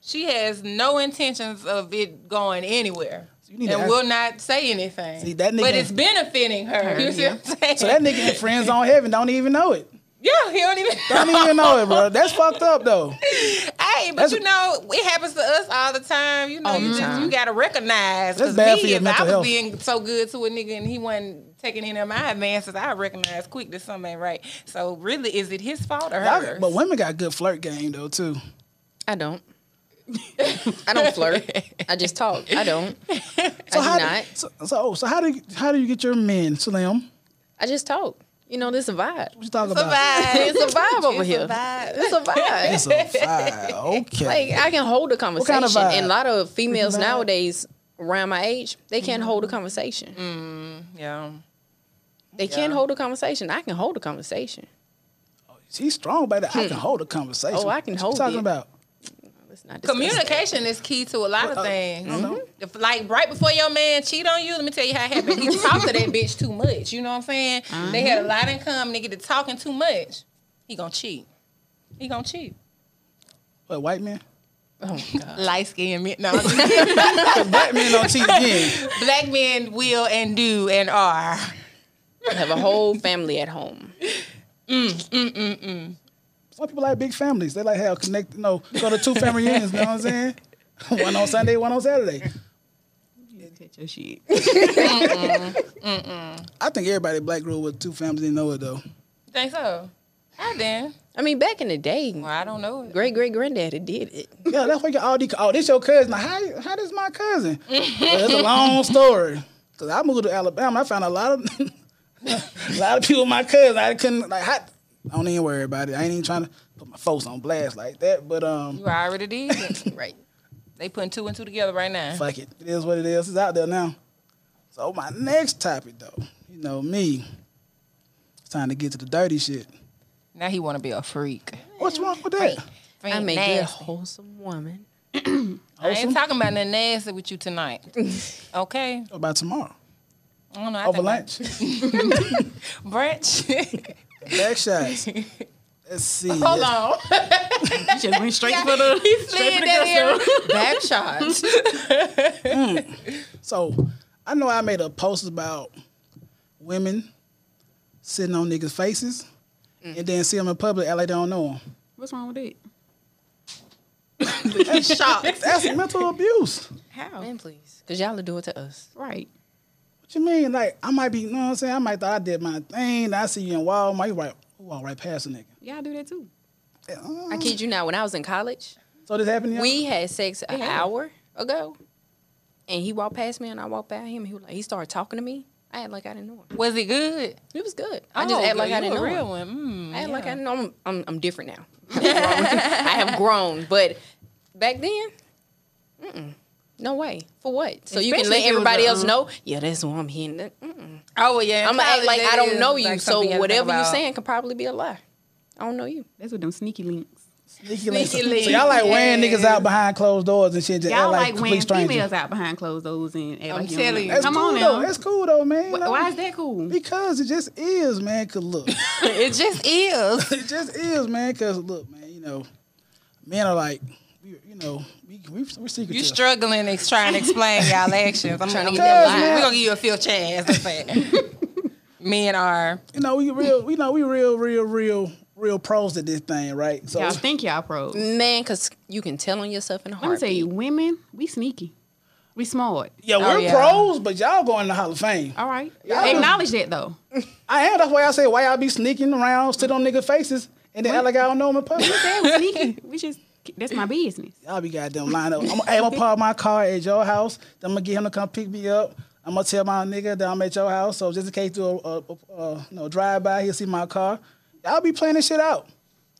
She has no intentions of it going anywhere. you need to and ask- will not say anything. See, that but it's benefiting her. You see what I'm saying? So that nigga in friends on heaven don't even know it. yeah, he don't even. Don't even know it, bro. That's fucked up though. Hey, but That's- you know, it happens to us all the time. You know, you just time. you gotta recognize. That's Because bad me, for your if mental I was health. being so good to a nigga and he wasn't taking any of my advances, I recognize quick that something ain't right. So really, is it his fault or Y'all- hers? but women got good flirt game though too. I don't. I don't flirt. I just talk. I don't. So I how do not. So, so oh, so how do you, how do you get your men, Slim? I just talk. You know, this a vibe. What you talking it's a about? vibe. It's a vibe over It's here. a vibe. It's a vibe. It's a vibe. Okay. Like I can hold a conversation, kind of vibe? and a lot of females vibe? nowadays around my age, they can't mm-hmm. hold a conversation. Mm, yeah. They can't hold a conversation. I can hold a conversation. Oh, She's strong, baby. I hmm. can hold a conversation. Oh, I can what hold you talking it. about? Let's not discuss. Communication is key to a lot of Uh, things. I know. If, like right before your man cheat on you, let me tell you how it happened. He talked to that bitch too much. You know what I'm saying? They had a mm-hmm. lot in common. They get to talking too much. He gonna cheat. He gonna cheat. What white men? Oh God. Light skinned men. No, Black men don't cheat again. black men will and do and are. have a whole family at home. Mm, mm, mm, Some people like big families. They like have connect. You know, go to two family reunions. You know what I'm saying? one on Sunday, one on Saturday. You Catch your shit. I think everybody black grew up with two families. Didn't know it though. Think so? I did. I mean, back in the day, Well, I don't know. it. great great granddaddy did it. Yeah, that's why you oh, all these. Oh, this your cousin. Like, how how this my cousin? Well, it's a long story. Cause I moved to Alabama. I found a lot of a lot of people my cousin. I couldn't like. How, I don't even worry about it. I ain't even trying to put my folks on blast like that. But um, You already did. it. right. they putting two and two together right now. fuck it. It is what it is. It's out there now. So my next topic though, you know me. It's time to get to the dirty shit. Now he want to be a freak. What's wrong with that? Freak I'm a good nasty. wholesome woman. I ain't talking about nothing nasty with you tonight. Okay? What about tomorrow? I don't know. I Over lunch? Brunch. Back shots. Let's see. Hold on. You just went straight for the He straight slid for that here. Back shots. Mm. So I know I made a post about women sitting on niggas' faces mm. and then see them in public act like they don't know them. What's wrong with it? He's shocked. That's mental abuse. How? Man, please. Because y'all will do it to us. Right. What you mean? Like I might be, you know what I'm saying? I might thought I did my thing. and I see you in Walmart. You right, walk right past a nigga. Yeah, I do that too. Uh, I kid you not, when I was in college, so this happened. y'all? we had sex an Yeah. hour ago. And he walked past me and I walked by him. And he was like, he started talking to me. I had like I didn't know him. Was it good? It was good. I just Oh, act like. I didn't You know a him. real one. Mm, I act like I yeah. didn't know him. I'm, I'm different now. I have grown. I have grown. But back then, mm-mm, no way. For what? So you can let if it was everybody else um, know, yeah, that's who I'm hitting. Mm-mm. Oh, well, yeah. I'm going to act like I don't know you. like, so something you have to think whatever you're saying could probably be a lie. I don't know you. That's with them sneaky links. Sneaky links. Sneaky So y'all like wearing yes. niggas out behind closed doors and shit. Just Y'all like, like complete strangers. females out behind closed doors and act I'm like telling you. That's Come cool on though. now. That's cool though, man. Wh- Like, Why is that cool? Because it just is, man. Cause look, It just is. it just is, man. Cause look, man. You know, men are like, we, you know, we we we're secretive. You struggling and trying to explain y'all actions. I'm Trying to get that Cause, line. We're going to give you a fifth chance. That's it. Men are. you know, we real, you know, we real, real, real, real pros at this thing, right? So Y'all think y'all pros. Man, because you can tell on yourself in a Let me heartbeat. tell you, women, we sneaky. We smart. yeah, we're Oh, yeah. pros, but y'all going to the Hall of Fame. All right. Y'all- Acknowledge that though. I am. That's why I say why y'all be sneaking around, sit on nigga faces, and then act like I don't know them in public. Yeah, we sneaky. We just that's my business. Y'all be goddamn lined up. I'm, hey, I'm gonna park my car at your house. Then I'm gonna get him to come pick me up. I'm gonna tell my nigga that I'm at your house. So just in case do a, a, a, a you know, drive by, he'll see my car. Y'all be this shit out.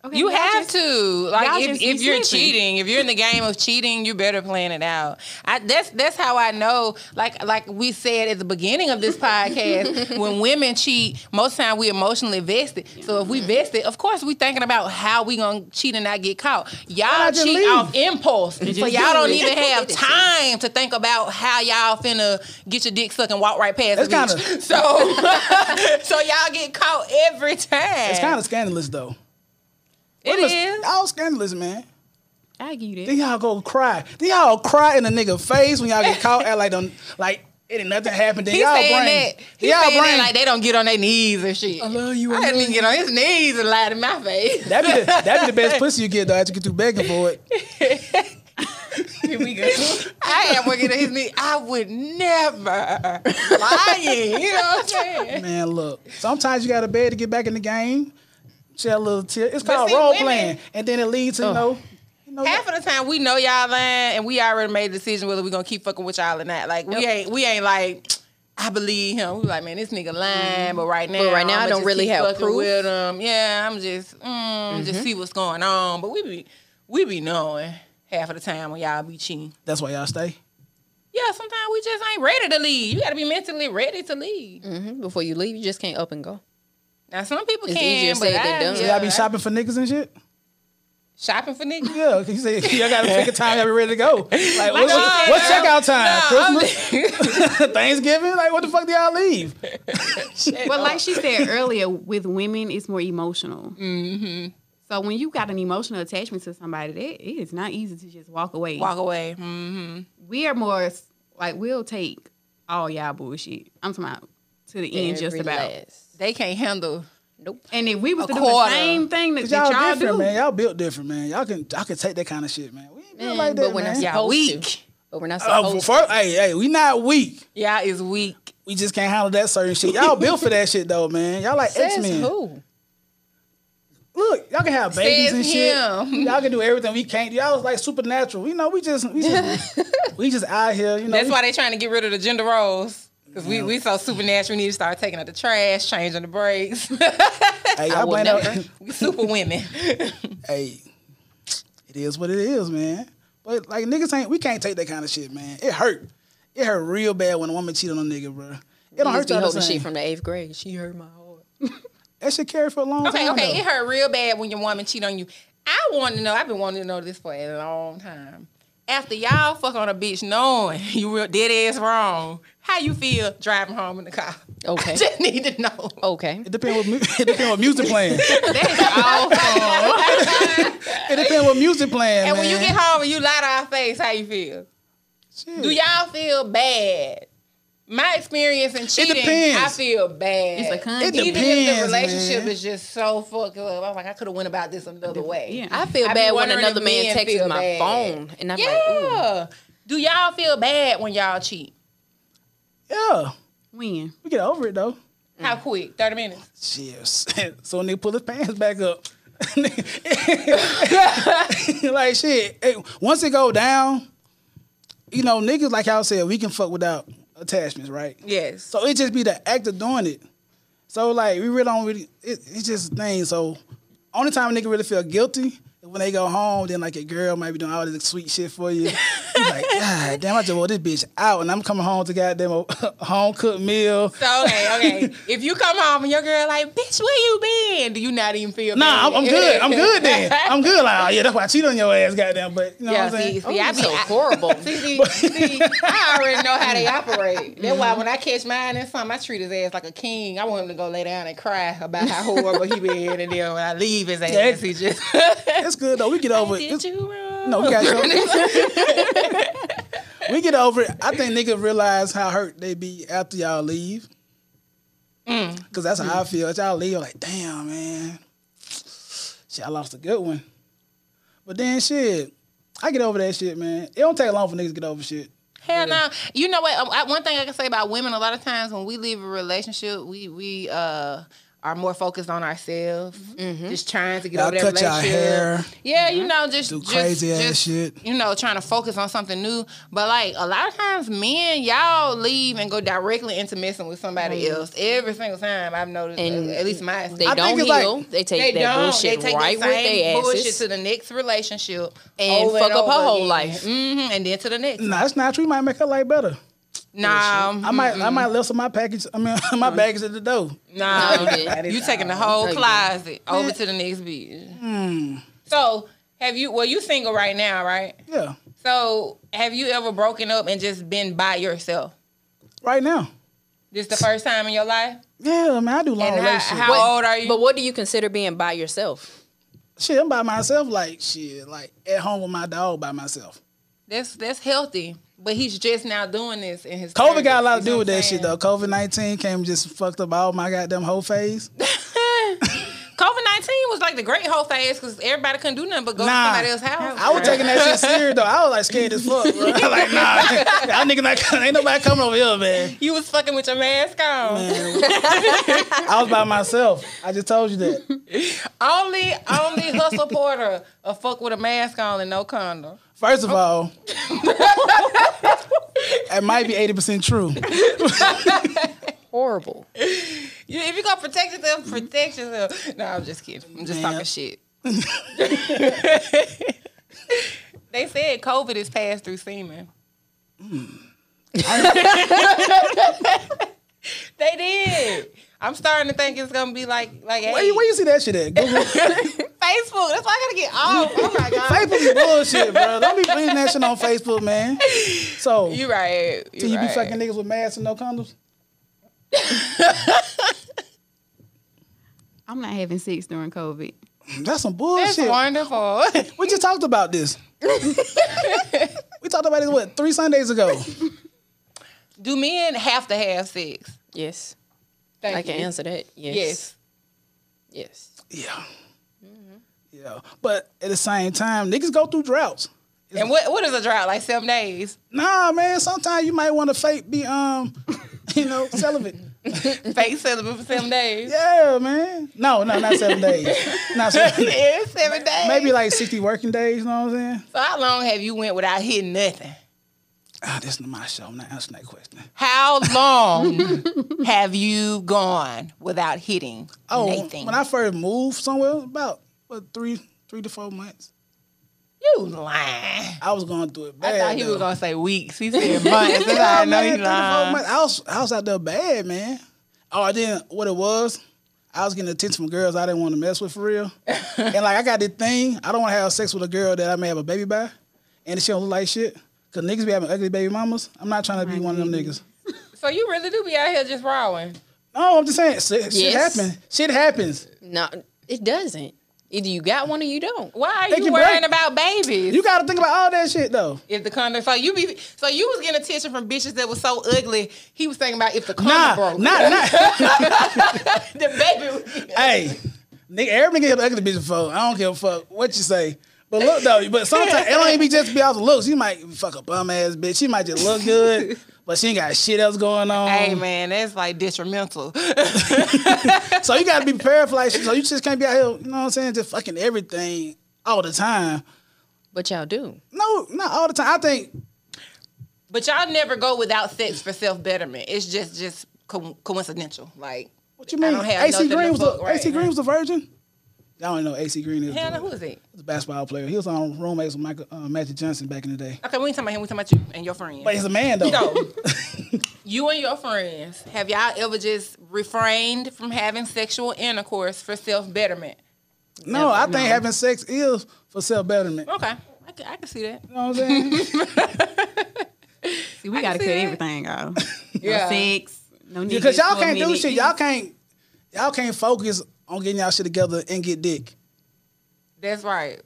Okay, You have just- to. Like if, just if you're slipping. cheating, if you're in the game of cheating, you better plan it out. I, that's that's how I know. Like like we said at the beginning of this podcast, when women cheat, most time we emotionally vested. So if we vested, of course we thinking about how we gonna cheat and not get caught. Y'all cheat leave? off impulse, so y'all do don't even have time to think about how y'all finna get your dick sucked and walk right past That's the bitch. kinda- So so y'all get caught every time. It's kind of scandalous though. It Women's- is. Y'all scandalous, man. I give you Then y'all go cry. Then y'all cry in a nigga face when y'all get caught. Act like like it ain't nothing happened. Then y'all bring that. Y'all that like they don't get on their knees and shit. I love you, I didn't even get on his knees and lie to my face. that be the, that be the best pussy you get though. After you get through begging for it. Here we go. I am working on his knee. I would never lying. You know what I'm saying? Man, look. Sometimes you got to beg to get back in the game. Shed a little tear. It's called see, role women- playing, and then it leads to you know. You know Half of the time we know y'all lying and we already made a decision whether we're gonna keep fucking with y'all or not. Like we ain't we ain't like I believe him. We like, man, this nigga lying, but right now, right now, I I'ma don't just really keep have fucking proof. with him. Yeah, I'm just, mm, just see what's going on. But we be, we be knowing half of the time when y'all be cheating. that's why y'all stay. Yeah, sometimes we just ain't ready to leave. You got to be mentally ready to leave. Mhm. Before you leave, you just can't up and go. Now some people It's can, easier but said than I, done. So y'all be shopping for niggas and shit. Shopping for niggas. Yeah, you say y'all gotta pick a time, y'all be ready to go. Like, what's, No, what's, what's checkout time? no, Christmas, Thanksgiving? Like, what the fuck do y'all leave? But like she said earlier, with women, it's more emotional. Mm-hmm. So when you got an emotional attachment to somebody, that it is not easy to just walk away. Walk away. hmm We are more like we'll take all y'all bullshit. I'm talking about to the end, just about. last. They can't handle. Nope. And if we was to do the same thing that y'all, y'all, different, do, man. Y'all built different, man. Y'all can y'all can take that kind of shit, man. We ain't built like that, but we're not man. Y'all weak. to. But we're not Uh, supposed for, hey, hey, we not weak. Y'all is weak. We just can't handle that certain shit. Y'all built for that shit though, man. Y'all like. X Men. who? Look, y'all can have babies Says and shit. him. Y'all can do everything we can't. do. Y'all was like supernatural. You know, we just we just we just out here. You know, That's we- why they trying to get rid of the gender roles. Cause we, we so supernatural, we need to start taking out the trash, changing the brakes. Hey, I y'all will blame never. we super women. hey, it is what it is, man. But like niggas ain't we can't take that kind of shit, man. It hurt. It hurt real bad when a woman cheat on a nigga, bro. It don't hurt be y'all the same. shit from the eighth grade. She hurt my heart. that shit carry for a long Okay, time. okay, though. it hurt real bad when your woman cheat on you. I want to know. I've been wanting to know this for a long time. After y'all fuck on a bitch knowing you real dead ass wrong, how you feel driving home in the car? Okay. I just need to know. Okay. It depends what mu- it depends what music playing. that is awful. it depends what music playing. And when you get home and you lie to our face, how you feel? Shit. Do y'all feel bad? My experience in cheating, depends. I feel bad. It's a con- It Even if depends, the relationship man. is just so fucked up, I'm like, I could have went about this another way. Yeah. I feel I bad when another man texts my bad. phone, and I'm like, ooh. Yeah. Do y'all feel bad when y'all cheat? Yeah, when we get over it though. How quick? 30 minutes? Shit. so when they pull his pants back up. like shit. Hey, once it go down, you know, niggas like y'all said, we can fuck without attachments, right? Yes. So it just be the act of doing it. So like we really don't really it, it's just a thing. So only time a nigga really feel guilty is when they go home, then like a girl might be doing all this sweet shit for you. You like, God damn, I just wore this bitch out and I'm coming home to goddamn uh, a home cooked meal. So, okay, okay. if you come home and your girl like, bitch, where you been? Do you not even feel Nah, I'm. I'm good. I'm good then. I'm good. Like, oh yeah, that's why I cheat on your ass, goddamn. But you know Yeah, what I'm saying? see, see, I oh, be so I- horrible. See, see, see, I already know how they operate. That's why mm-hmm. when I catch mine and something, I treat his ass like a king. I want him to go lay down and cry about how horrible he been, and then when I leave his ass, Yeah. he just It's good though. We get over it. Did It's- you wrong. No, we got you. we get over it. I think niggas realize how hurt they be after y'all leave. Mm. Cause that's how I feel. As y'all leave, like, damn, man. Shit, I lost a good one. But then shit, I get over that shit, man. It don't take long for niggas to get over shit. Hell no. You know what? I- One thing I can say about women, a lot of times when we leave a relationship, we we uh are more focused on ourselves, mm-hmm. just trying to get Y'all over that cut y'all relationship. hair. Yeah, you mm-hmm. know, just Do just- crazy ass just, shit. You know, trying to focus on something new. But like a lot of times, men y'all leave and go directly into messing with somebody mm-hmm. else every single time. I've noticed, And at least my They I don't heal. like- they take they that bullshit they take right with same their bullshit to the next relationship And fuck up her whole again. life. Mhm, and then to the next. Nah, it's not true. You might make her life better. Nah, I might I might left some of my package. I mean my baggage at the door. Nah, No, you didn't. taking the whole No, you closet over to the next bitch. Hmm. So, have you? Well, you single right now, right? Yeah. So, have you ever broken up and just been by yourself? Right now. This the first time in your life? Yeah, man, I do long And how, relationships. how old are you? But what do you consider being by yourself? Shit, I'm by myself, like shit, like at home with my dog by myself. that's that's healthy. But he's just now doing this in his. COVID got a lot to do with that shit though. COVID nineteen came just fucked up all my goddamn whole phase. COVID nineteen was like the great whole phase because everybody couldn't do nothing but go Nah. to somebody else's house. I was taking that shit serious though. I was like scared as fuck. Bro. like nah, y'all niggas not ain't nobody coming over here, man. You was fucking with your mask on. I was by myself. I just told you that. Only only hustle porter a fuck with a mask on and no condom. First of all, it might be eighty percent true. Horrible. You, if you're gonna protect yourself, protect yourself. No, I'm just kidding. I'm just Man. talking shit. they said COVID is passed through semen. they did. I'm starting to think it's gonna be like like Where you, where you see that shit at? Google. Facebook. That's why I gotta get off. Oh my god. Facebook is bullshit, bro. Don't be reading that shit on Facebook, man. So, You right. till you be fucking niggas with masks and no condoms? I'm not having sex during COVID. That's some That's bullshit. wonderful. We just talked about this. we talked about this what three Sundays ago. Do men have to have sex? Yes. Thank I can answer that. Yes. Yes. Yes. Yeah, yeah. But at the same time, niggas go through droughts. And what what is a drought? Like seven days? Nah, man. Sometimes you might want to fake be um, you know, celibate. Fake celibate for seven days? Yeah, man. No, no, not seven days. Not seven. yeah, seven days. Maybe like sixty working days. You know what I'm saying? So how long have you went without hitting nothing? Ah, this is my show. I'm not answering that question. How long have you gone without hitting Oh, Nathan? when I first moved somewhere, about what three, three to four months. You lying. I was going through it bad. I thought he though. was gonna say weeks. He said months. That's how Yeah, I know man, he three to four lying. months. I was, I was out there bad, man. Oh, I didn't. What it was, I was getting attention from girls I didn't want to mess with for real. and like I got this thing, I don't want to have sex with a girl that I may have a baby by, and she don't look like shit. Cause niggas be having ugly baby mamas. I'm not trying to be one of them niggas. So you really do be out here just rawing. No, I'm just saying, shit, shit happens. Shit happens. No, it doesn't. Either you got one or you don't. Why are you worrying break. about babies? You got to think about all that shit though. if the condom, so you be, so you was getting attention from bitches that was so ugly. He was thinking about if the condom Nah, broke, nah, nah. the baby. Hey, nigga, every nigga hit ugly bitch before. I don't give a fuck what you say. But look though, but sometimes it don't even be just be out the looks. You might fuck a bum ass bitch. She might just look good, but she ain't got shit else going on. hey man, that's like detrimental. So you gotta be prepared for like. So you just can't be out here, you know what I'm saying, just fucking everything all the time. But y'all do. No, not all the time. I think But y'all never go without sex for self betterment. It's just just co- coincidental. Like what you mean? I mean? don't have AC nothing Green was a, right AC Green was the virgin. Y'all don't know AC Green is. hell, the- who is he? He's a basketball player. He was on roommates with Michael uh, Magic Johnson back in the day. Okay, we ain't talking about him. We talking about you and your friends. But he's a man though. So, you and your friends, have y'all ever just refrained from having sexual intercourse for self betterment? no, I think No. having sex is for self betterment. Okay, I can, I can see that. You know what I'm saying? See, we I gotta cut that. everything off. Yeah. No sex, no niggas. Because y'all can't do shit. Y'all can't. Y'all can't focus on getting y'all shit together and get dick. That's right.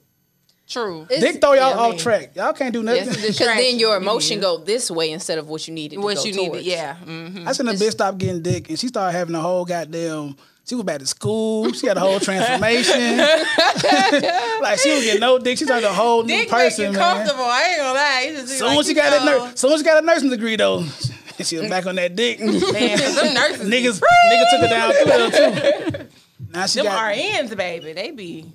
True. It's- Dick throw y'all yeah, I off mean, track. Y'all can't do nothing. Yes, it is. Because then your Distraction. emotion go this way instead of what you needed to what go you need, towards. to, yeah. hmm I seen a bitch stop getting dick, and she started having a whole goddamn. She was back to school. She had a whole transformation. like she was getting no dick. She turned a whole new Dick make person, you man. comfortable. I ain't gonna lie. You just Soon like, she you got that know, nurse, soon she got a nursing degree though, she was back on that dick. Man, 'cause them nurses, niggas, niggas took her down too. Now she them got, RNs, baby, they be.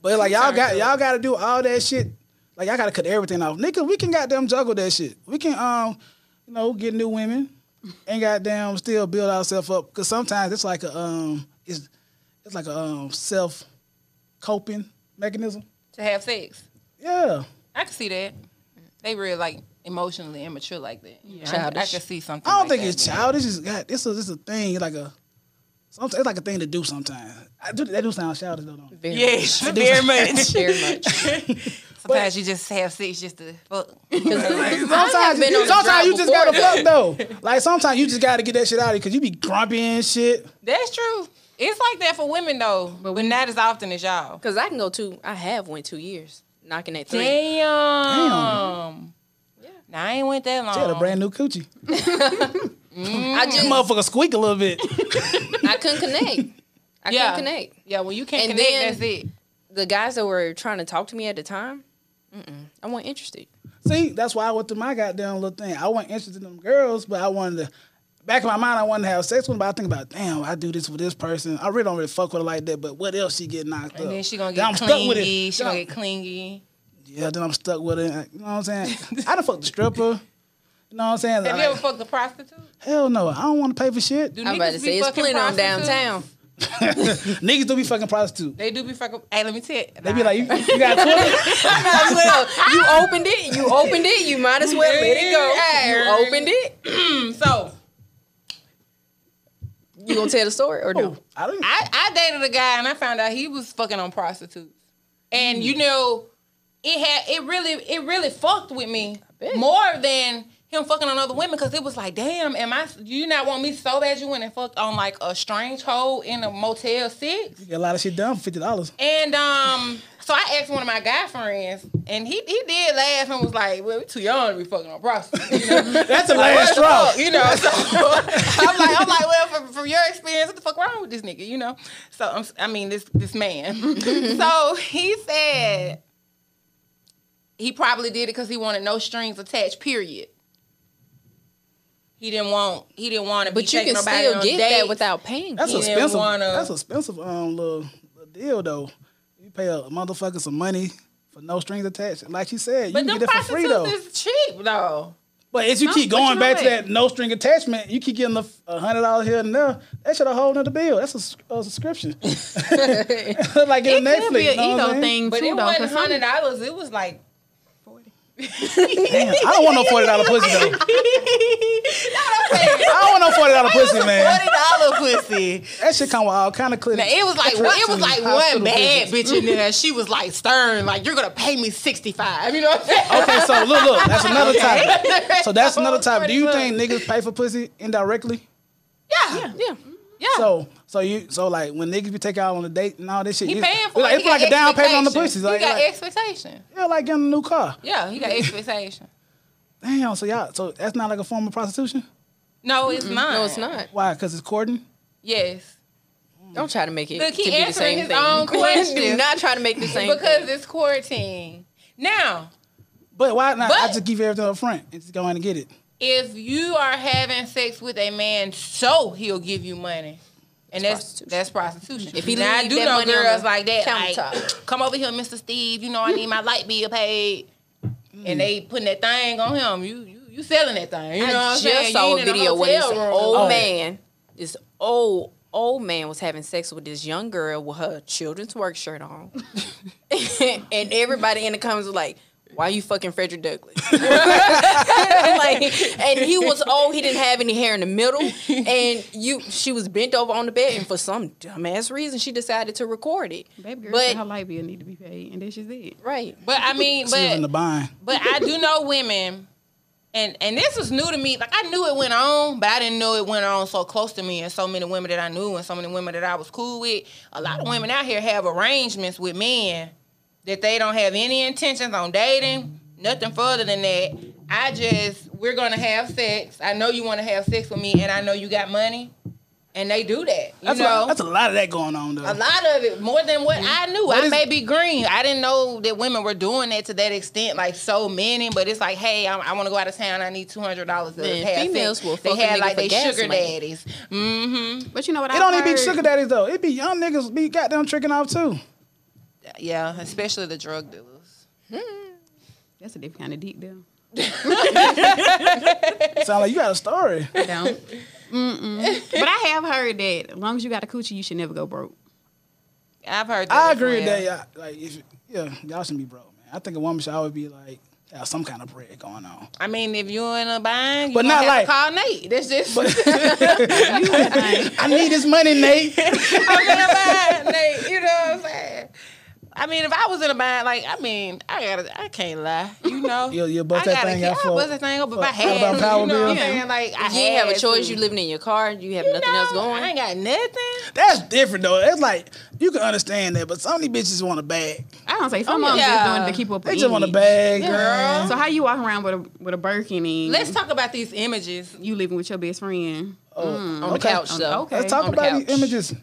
but like y'all got y'all got to do all that shit. Like y'all got to cut everything off, nigga. We can goddamn juggle that shit. We can um, you know, get new women and goddamn still build ourselves up. Cause sometimes it's like a um, it's it's like a um self coping mechanism. to have sex. Yeah. I can see that. They really like emotionally immature like that. Yeah, I, I can see something. I don't like think that, it's man. childish. It's got it's a it's a thing. Like a sometimes it's like a thing to do sometimes. I do that do sound childish though. Don't it? Very Yes, much. very much. Very much. Sometimes you just have sex just to fuck. Sometimes, been on the sometimes you just gotta fuck though. Like sometimes you just gotta get that shit out of you because you be grumpy and shit. That's true. It's like that for women though, but, not as often as y'all. Because I can go two, I have went two years, knocking at three. Damn. Now I ain't went that long. She had a brand new coochie. I mm. just, Motherfucker squeak a little bit. I couldn't connect. I yeah. couldn't connect. Yeah, when you can't And connect, then- that's it. The guys that were trying to talk to me at the time, mm-mm, I wasn't interested. See, that's why I went through my goddamn little thing. I wasn't interested in them girls, but I wanted to. Back in my mind, I wanted to have sex with them, but I think about, damn, I do this with this person. I really don't really fuck with her like that, but what else she get knocked up? And up? then she gonna get I'm stuck with clingy. it. She gonna get clingy. Yeah, then I'm stuck with it. You know what I'm saying? I done fucked the stripper. You know what I'm saying? Have you ever fucked a prostitute? Hell no, I don't want to pay for shit. Do I'm about to be say it's fucking plenty on downtown. Niggas do be fucking prostitutes. They do be fucking. Hey, let me tell you. They be like, you, you got Twitter? Might as well. You opened it. You opened it. You might as well let it go. You opened it. so You gonna tell the story or no? I don't. I, I dated a guy and I found out he was fucking on prostitutes. And you know, it had it really it really fucked with me more than him fucking on other women because it was like, damn, am I? You not want me so bad? You went and fucked on like a strange hoe in a Motel Six. You get a lot of shit done for fifty dollars. And um, so I asked one of my guy friends, and he he did laugh and was like, "Well, we too young to be fucking on prostitutes." You know? That's a Like, last what straw. You know, so I'm like, I'm like, well, from, from your experience, what the fuck wrong with this nigga? You know, so I'm, I mean, this this man. so he said he probably did it because he wanted no strings attached. Period. He didn't want he didn't want to be But you can still get dates. that without paying. That's He for it. didn't expensive. wanna- That's expensive. Um, little, little deal though. You pay a motherfucker some money for no strings attached. Like she said, you But can them get it for free though. prostitutes is cheap though. But as you keep but going you back to that no string attachment, you keep getting a a hundred dollars here and there. That should a whole nother bill. That's a subscription. like It getting Netflix. could be an you know ego thing But too, it though. wasn't 'cause some- hundred dollars. It was like Damn, I don't want no forty dollar pussy though. I don't want no forty dollar pussy, man. forty dollar pussy. That shit come with all kind of Now, it was like one, it was like one bad visits. bitch in there. She was like stern, like you're gonna pay me sixty five. You know what I'm saying? Okay, so look, look, that's another topic. So that's another topic. Do you think niggas pay for pussy indirectly? Yeah, Yeah. yeah. So, so you, so like when niggas be taking out on a date and all this shit, he you- paying for like, it. it's like a down payment on the expectation. pussy. Like, he got like, expectation. yeah, like getting a new car. Yeah, he got expectation. Damn, so y'all, so that's not like a form of prostitution. No, it's not. No, it's not. Why? Because it's courting. Yes, Don't try to make it Look, to he be the answering same his thing. own Do question. not try to make the same because thing. it's courting. Now, But why not? But I just give you everything up front and just go in and get it. if you are having sex with a man so he'll give you money. And that's prostitution. that's prostitution. If he now, I leave do that know money on girls the like that, like, come over here, Mr. Steve. You know I need my light bill paid, Mm. and they putting that thing on him. You you you selling that thing. You know what I I'm saying? just You saw ain't a in video where this old Oh. man, this old old man was having sex with this young girl with her children's work shirt on, and everybody in the comments was like. Why you fucking Frederick Douglass? like, and he was old. He didn't have any hair in the middle, and you. She was bent over on the bed, and for some dumbass reason, she decided to record it. Baby girl But- said her light bill need to be paid, and that's just it. Right. But I mean, She was in the but bind. but I do know women. And, and this was new to me. Like I knew it went on, but I didn't know it went on so close to me and so many women that I knew and so many women that I was cool with. A lot of women out here have arrangements with men that they don't have any intentions on dating, nothing further than that. I just we're gonna have sex. I know you want to have sex with me, and I know you got money, and they do that. You That's, know, a, that's a lot of that going on though. a lot of it, more than what I knew. What I is- may be green. I didn't know that women were doing that to that extent, like so many. But it's like, hey, I, I want to go out of town. I need two hundred dollars to Man, have females sex. will They fuck a had like for they sugar money. daddies. Mm-hmm. But you know what? it I've It don't even be sugar daddies though. It be young niggas be goddamn tricking off too. Yeah, especially the drug dealers. That's a different kind of deep deal. Sound like you got a story. I don't. Mm-mm. But I have heard that as long as you got a coochie, you should never go broke. I've heard. That I as agree with well. that. Yeah, like if yeah, y'all shouldn't be broke, man. I think a woman should always be like have some kind of bread going on. I mean, if you're in a bind, you But but not not have like- to call Nate. That's just. I need this money, Nate. I'm in a bind, Nate. You know what I'm saying? I mean, if I was in a bind, like I mean, I gotta, I can't lie. You know, You'll- you'll bust that thing keep- out I bust that thing up if for- I for had. power you know what I'm saying? Like I You ain't have a choice. to. You living in your car. You have You nothing else going. I ain't got nothing. That's different though. It's like you can understand that, but some of these bitches want a bag. I don't say some Oh, of them yeah. just doing it to keep up. They with just want a bag, Girl. girl. So how you walk around with a with a Birkin and Let's talk about these images. you living with your best friend? Oh, mm. on the couch though. Okay. Let's talk On the about these images.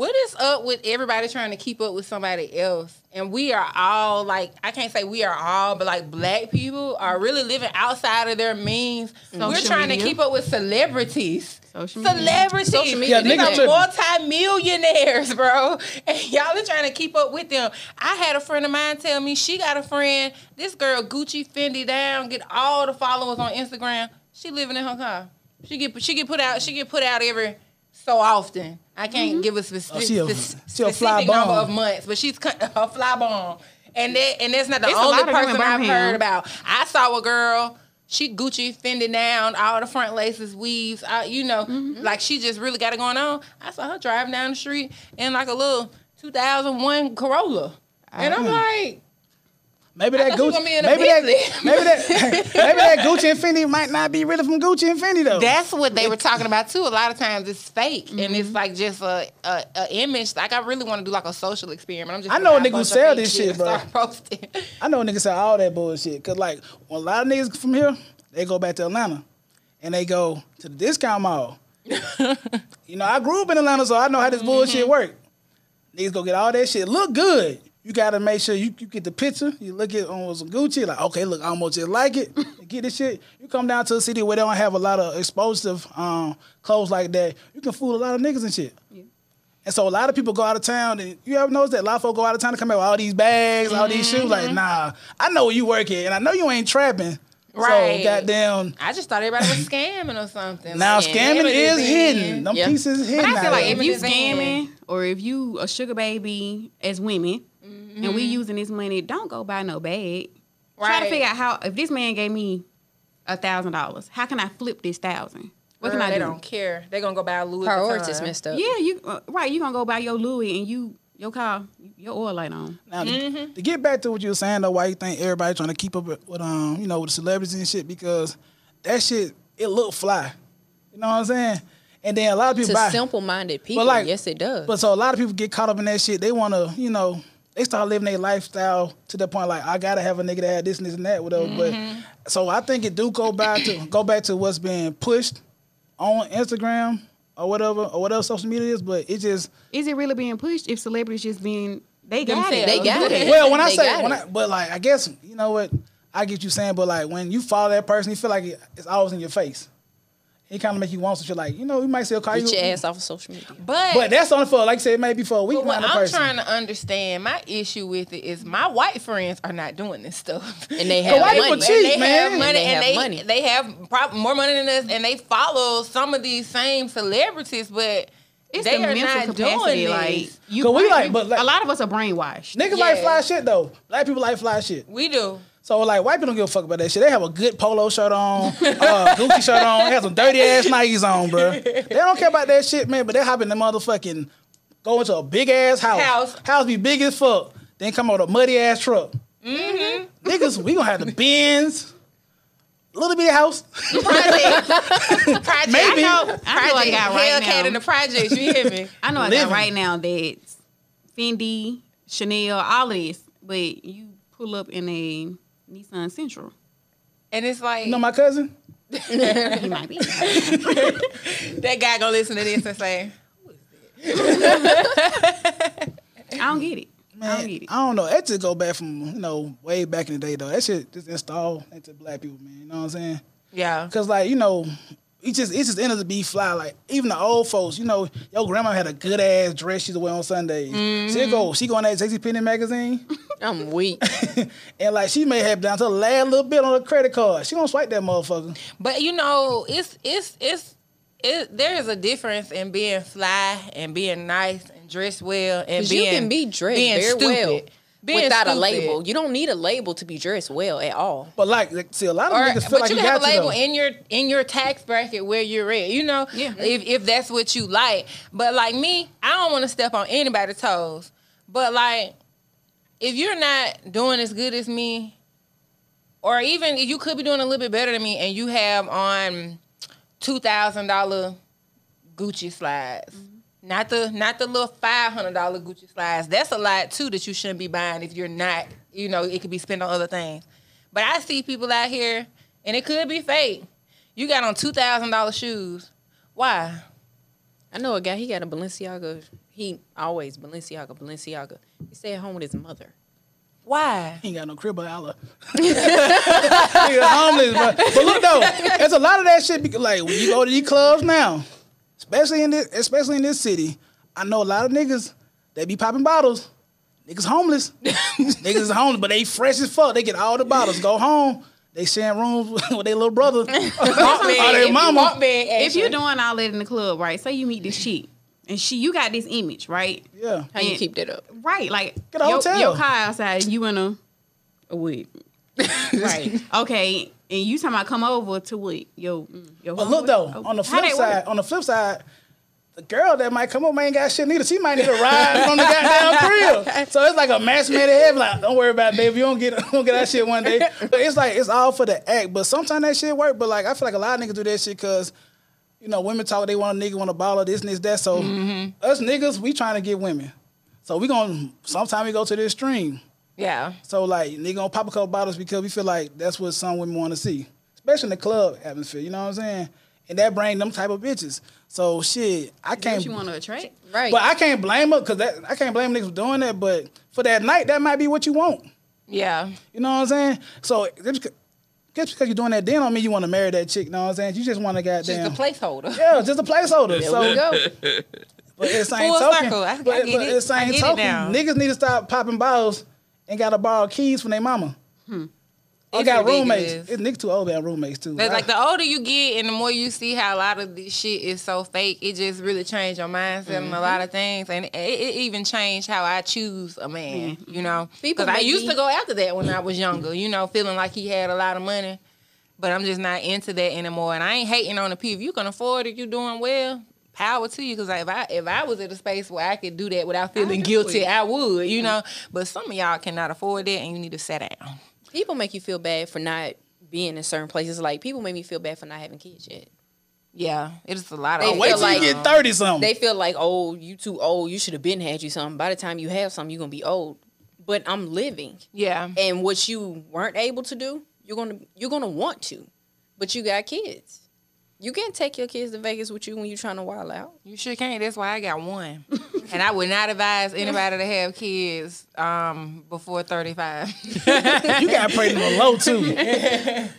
What is up with everybody trying to keep up with somebody else? And we are all like, I can't say we are all, but like black people are really living outside of their means. We're trying media. to keep up with celebrities. Social media. Celebrities. Social media. These Yeah, niggas are tripping. multi-millionaires, bro. And y'all are trying to keep up with them. I had a friend of mine tell me she got a friend. This girl Gucci Fendi down, get all the followers on Instagram. She living in her car. She get she get put out. She get put out every so often. I can't give a specific, Oh, she a- spec- she a fly specific number bomb. of months, but she's a fly bomb. And that and that's not the It's only lot of them in person I've Birmingham. heard about. I saw a girl. she Gucci fending down all the front laces, weaves, uh, you know, Mm-hmm. like she just really got it going on. I saw her driving down the street in like a little 2001 Corolla, and I'm like, Maybe that Gucci, gonna be in a maybe that, maybe that, maybe that Gucci and Fendi might not be really from Gucci and Fendi though. That's what they were talking about too. A lot of times it's fake and Mm-hmm. it's like just a, a, a image. Like I really want to do like a social experiment. I'm just I know gonna a nigga who sell this shit, bro. Start posting. I know niggas sell all that bullshit. Cause like when a lot of niggas from here, they go back to Atlanta and they go to the discount mall. you know, I grew up in Atlanta, so I know how this bullshit work. Niggas go get all that shit. Look good. You gotta make sure you, you get the picture. You look at on some Gucci, like, okay, look, I almost just like it. Get this shit. You come down to a city where they don't have a lot of explosive um, clothes like that. You can fool a lot of niggas and shit. And so a lot of people go out of town, and you ever notice that a lot of folks go out of town to come back with all these bags, all these shoes. Like, nah, I know where you work at, and I know you ain't trapping. Right. So goddamn, I just thought everybody was scamming or something. now Like, scamming images is hidden. Them Yeah. pieces hidden. But I feel like if you Images in. scamming or if you a sugar baby as women and we using this money, don't go buy no bag. Try to figure out how if this man gave me a thousand dollars, how can I flip this thousand? What Girl, can I they do? don't care. They're gonna go buy a Louis Priorities Vuitton. messed up. Yeah, you uh, right. You gonna go buy your Louis and you your car your oil light on. Now, to- Mm-hmm. to get back to what you were saying though, why you think everybody trying to keep up with, with um, you know, with the celebrities and shit? Because that shit, it look fly. You know what I'm saying? And then a lot of people To buy. simple-minded people, like- yes, it does. But so a lot of people get caught up in that shit. They want to, you know, they start living their lifestyle to the point like I gotta have a nigga that had this and this and that, whatever. Mm-hmm. But so I think it do go back to go back to what's being pushed on Instagram or whatever or whatever social media is. But it just Is it really being pushed if celebrities just being they got it? They got it. well when I say when. I but like I guess you know what I get you saying, but like when you follow that person, you feel like it's always in your face. It kind of make you want some shit like you know you might still call you. Get you. your ass off of social media. But, But that's only for like I said, it may be for a week but what around I'm person. trying to understand, my issue with it is my white friends are not doing this stuff. And they have white money. people cheat, they man. have money, And they and have they money. they have prob- more money than us, and they follow some of these same celebrities, but It's they the are mental not capacity. doing Like this. you, Cause we like- but like- a lot of us are brainwashed. Niggas like Yeah. fly shit though. Black people like fly shit. We do. So like white people don't give a fuck about that shit. They have a good polo shirt on, uh, Gucci shirt on, they have some dirty ass Nikes on, bro. They don't care about that shit, man. But they hop in the motherfucking go into a big ass house. House. House be big as fuck. Then come out with a muddy ass truck. Mm-hmm. Niggas, we gonna have the bins. Little bitty house. Project, project. Maybe. I know, I know a project. guy right Hellcat now. in the projects. You hear me? I know I Living. got right now that Fendi, Chanel, all of this, but you pull up in a Nissan Sentra. And it's like You know my cousin? He might be. that guy gonna listen to this and say, I don't get it. I Man, don't get it. I don't know. That just go back from, you know, way back in the day though. That shit just installed into black people, man. You know what I'm saying? "Yeah, Cause like you know, it just it just ended to be fly. Like even the old folks, you know, your grandma had a good ass dress she'd wear on Sundays. She mm-hmm. go, she go in that JC Penney magazine, I'm weak. and like she may have down to the last little bit on her credit card. She gonna swipe that motherfucker. But you know, it's it's it's it, there is a difference in being fly and being nice and dressed well and 'Cause you being can be dressed being very stupid. well Being without a label. You don't need a label to be dressed well at all. But like, like, see, a lot of Or, niggas feel but like you you, have a label in your in your tax bracket where you're at. You know, Yeah. if if that's what you like. But like me, I don't want to step on anybody's toes. But like, if you're not doing as good as me, or even if you could be doing a little bit better than me, and you have on two thousand dollar Gucci slides. Not the not the little five hundred dollar Gucci slides. That's a lot too that you shouldn't be buying if you're not, you know, it could be spent on other things. But I see people out here, and it could be fake. You got on two thousand dollar shoes. Why? I know a guy. He got a Balenciaga. He always Balenciaga, Balenciaga. He stay at home with his mother. Why? He ain't got no crib but holla. Nigga homeless, but, but look though, there's a lot of that shit. Because, like when you go to these clubs now, especially in this, especially in this city, I know a lot of niggas they be popping bottles. Niggas homeless. niggas is homeless, but they fresh as fuck. They get all the bottles, go home. They sharing rooms with their little brother or their mama. If you're doing all that in the club, right? Say you meet this chick, and she, you got this image, right? Yeah. How you And- keep that up? Right, like Get a your, hotel. your car outside, you in a, a what? right. Okay. And you talking about come over to what? Yo, yo. But look though, on the flip side, work? on the flip side, the girl that might come up ain't got shit neither. She might need a ride from the goddamn crib. So it's like a match made in heaven. Like, don't worry about it, baby. You don't get don't get that shit one day. But it's like it's all for the act. But sometimes that shit work. But like I feel like a lot of niggas do that shit because. You know, women talk they want a nigga, want a baller, this and this, that. So mm-hmm. us niggas, we trying to get women. So we gonna sometimes we go to the extreme. Yeah. So like nigga gonna pop a couple bottles because we feel like that's what some women want to see, especially in the club atmosphere. You know what I'm saying? And that bring them type of bitches. So shit, I can't. what you want to attract? Right. But I can't blame her because that I can't blame niggas for doing that. But for that night, that might be what you want. Yeah. You know what I'm saying? So just, just because you're doing that, then don't mean you want to marry that chick. You know what I'm saying? You just want to goddamn. Just a placeholder. yeah, just a placeholder. so we go. But at the same Full token, circle. I- I get but it. the same I get it token, now. niggas need to stop popping bottles and gotta borrow keys from their mama. Hmm. Or It's got ridiculous. roommates. It's niggas too old to have roommates too. But I- like the older you get and the more you see how a lot of this shit is so fake, it just really changed your mindset and a mm-hmm. lot of things, and it, it even changed how I choose a man. Mm-hmm. You know, because I used to go after that when I was younger. You know, feeling like he had a lot of money, but I'm just not into that anymore. And I ain't hating on the people. If you can afford it, you doing well. Power to you, because if I if I was in a space where I could do that without feeling do guilty, it. I would. You mm-hmm. know, but some of y'all cannot afford that, and you need to sit down. People make you feel bad for not being in certain places. Like people make me feel bad for not having kids yet. Yeah, it's a lot of. They Oh, wait till like- you get thirty something. They feel like, oh, you too old. You should have been had you something. By the time you have something, you're gonna be old. But I'm living, yeah. and what you weren't able to do, you're gonna you're gonna want to. But you got kids. You can't take your kids to Vegas with you when you're trying to wild out. You sure can't. That's why I got one. and I would not advise anybody to have kids um, before 35. you got pregnant on the low too.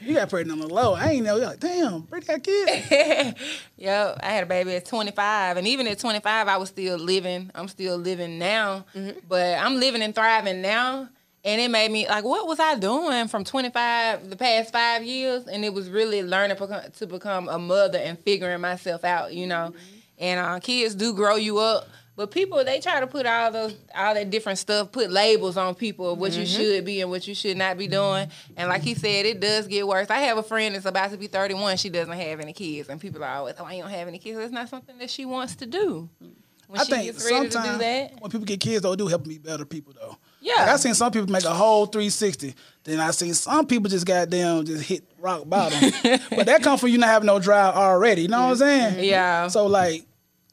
you got pregnant on the low. I ain't know. You're like, damn, Brittany got kids. yep. I had a baby at 25. And even at 25, I was still living. I'm still living now. But I'm living and thriving now. And it made me like, what was I doing from 25 the past five years? And it was really learning to become a mother and figuring myself out, you know. Mm-hmm. And uh, kids do grow you up. But people, they try to put all those, all that different stuff, put labels on people of what you mm-hmm. should be and what you should not be doing. Mm-hmm. And like he said, it does get worse. I have a friend that's about to be 31. She doesn't have any kids, and people are always, "Oh, you don't have any kids." It's not something that she wants to do. Mm. When I she think gets ready to do sometimes that, when people get kids, though, it do help me better people though. Yeah. Like I seen some people make a whole 360. Then I seen some people just got goddamn just hit rock bottom. but that comes from you not having no drive already. You know what I'm saying? Yeah. So like,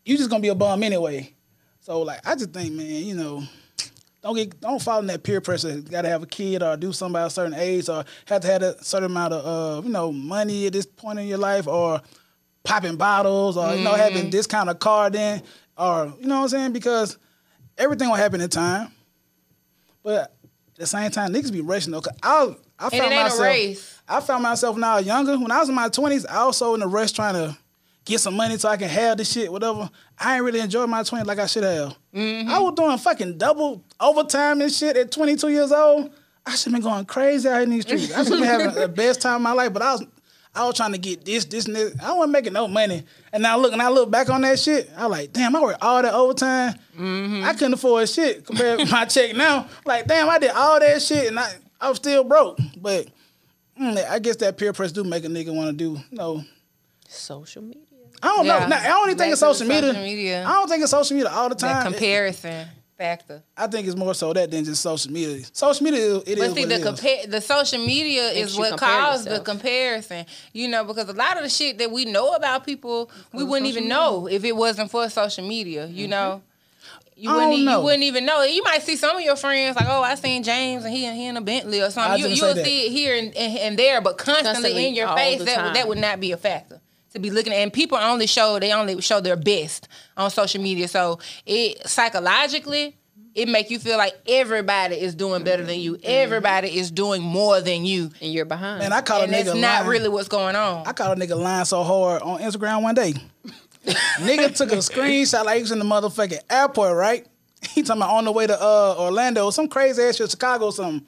you just gonna be a bum anyway. So like, I just think, man, you know, don't get don't fall in that peer pressure. Got to have a kid or do something by a certain age or have to have a certain amount of uh, you know money at this point in your life or popping bottles or you know having this kind of car then or you know what I'm saying because everything will happen in time. But at the same time, niggas be rushing though. 'cause I I and found it ain't myself a race. I found myself when I was younger. When I was in my twenties, I was also in the rush trying to get some money so I can have this shit, whatever. I ain't really enjoyed my twenties like I should have. Mm-hmm. I was doing fucking double overtime and shit at 22 years old. I should have been going crazy out in these streets. I should have been having the best time of my life, but I was I was trying to get this, this, and this. I wasn't making no money. And now look, and I look back on that shit, I was like, damn, I worked all that overtime. Mm-hmm. I couldn't afford shit compared to my check now. Like, damn, I did all that shit and I, I was still broke. But mm, I guess that peer pressure do make a nigga want to do, you know, Social media. I don't Yeah. know. Now, I don't even think Back it's social media. social media. I don't think it's social media all the That time. comparison factor. I think it's more so that than just social media. Social media, it is But see, what the it is. compare the social media Makes is what compare caused the comparison. You know, because a lot of the shit that we know about people, we wouldn't even know if it wasn't for social media. You know. You I wouldn't, don't know. you wouldn't even know. You might see some of your friends like, oh, I seen James and he and he in a Bentley or something. was you you'll see it here and, and, and there, but constantly, Constantly, in your face, that that would not be a factor to be looking at. And people only show they only show their best on social media. So it psychologically, it make you feel like everybody is doing better than you. Everybody is doing more than you. And you're behind. Man, I caught And a nigga. that's not lying. really what's going on. I caught a nigga lying so hard on Instagram one day. nigga took a screenshot like he was in the motherfucking airport, right? He talking about on the way to uh, Orlando, some crazy ass shit, Chicago, or something.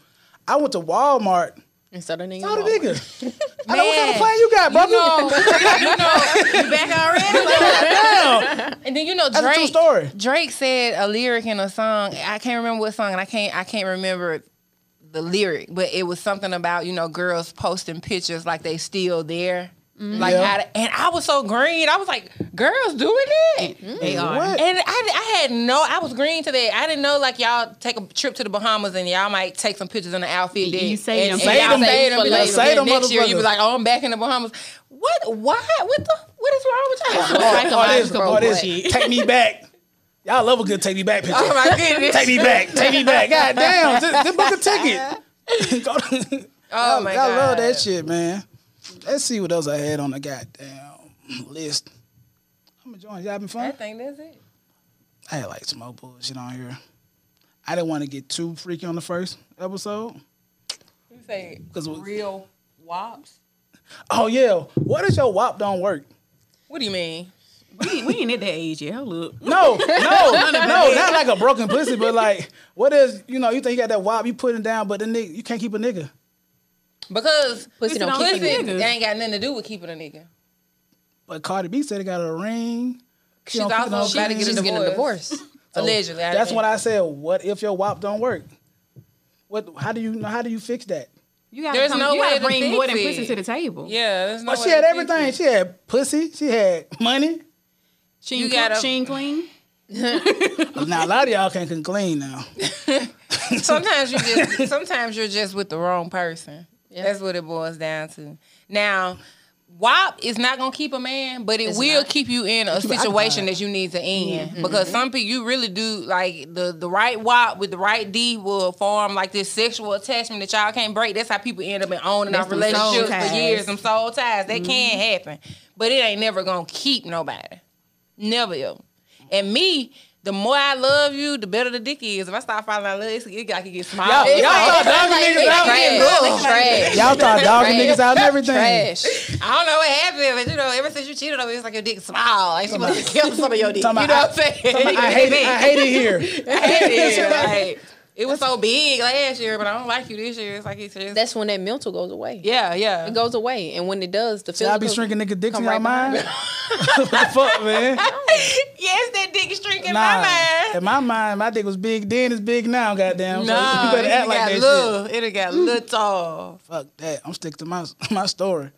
I went to Walmart. Instead of nigga. Saw the Walmart. nigga. I know what kind of plan you got, brother. You know, you know, You back already? Damn. and then you know Drake. That's a Drake. true story. Drake said a lyric in a song. I can't remember what song, and I can't I can't remember the lyric, but it was something about you know girls posting pictures like they still there. Mm-hmm. Like, Yeah. out of- and I was so green. I was like, "Girls doing that?" Mm-hmm. They are. What? And I, I had no, I was green to that. I didn't know like y'all take a trip to the Bahamas and y'all might take some pictures in the outfit. You- then, you say and, them. and Say y'all them say them, for be like. Say them next year you be like, oh, I'm back in the Bahamas. What? Why? What the? What is wrong with y'all? Oh, oh, this, Psychological oh, this, take me back. Y'all love a good take me back picture. oh my goodness! take me back, take me back. God damn, just, just book a ticket. Go to- Oh I, my I god! love that shit, man. Let's see what else I had on the goddamn list. I'm enjoying. Y'all having fun? I think that's it. I had like some more bullshit on here. I didn't want to get too freaky on the first episode. You say 'Cause it was- real WAPs. Oh yeah, what if your WAP don't work? What do you mean? we, we ain't at that age yet. Hold up. No, no, no, not like a broken pussy, but like, what is you know? You think you got that WAP, you putting down, but the nigga, you can't keep a nigga. Because Pussy don't don't keep pussy you. niggas. ain't got nothing to do with keeping a nigga. But Cardi B said it got a ring. She She's don't keep also no about to get She's a getting a divorce. divorce. Allegedly. I That's think. what I said. What if your WAP don't work? What? How do you know? How do you fix that? You gotta, There's come, no you way gotta to bring more than fix pussy it. to the table. Yeah, there's no But way she had to everything. She had pussy. She had money. She You ain't gotta- cook, she ain't clean. Now a lot of y'all can't can clean now. sometimes you just sometimes you're just with the wrong person. That's what it boils down to. Now, WAP is not gonna keep a man, but it It's will not. keep you in a situation that you need to end. Mm-hmm. Because mm-hmm. some people you really do like the the right WAP with the right D will form like this sexual attachment that y'all can't break. That's how people end up in owning That's off relationships for years. Some soul ties that can mm-hmm. happen, but it ain't never gonna keep nobody. Never ever. And me, the more I love you, the better the dick is. If I start falling in love, it's, it got to get small. Y'all- y'all it's dogging like- niggas out. Trash. Trash. Y'all start dogging niggas out and everything. Trash. I don't know what happened, but you know, ever since you cheated on me, it's like your dick small. Like she must have killed some of your dick. You know what I'm saying? I hate it. I hate it here. I hate it. Like, it was so big last year, but I don't like you this year. It's like it's just That's when that mental goes away. yeah, yeah. It goes away, and when it does, the See, I be physical shrinking nigga dicks in come y'all right mind. behind what the fuck, man? yes, that dick is shrinking Nah, my mind. in my mind, my dick was big then. It's big now. Goddamn. So Nah, you better it act like got that little. shit. It got little. Fuck that. I'm sticking to my my story.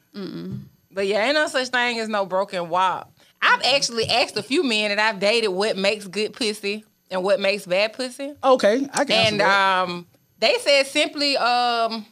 But yeah, ain't no such thing as no broken WAP. I've actually asked a few men that I've dated what makes good pussy and what makes bad pussy. Okay, I can. And that. um, they said simply, um,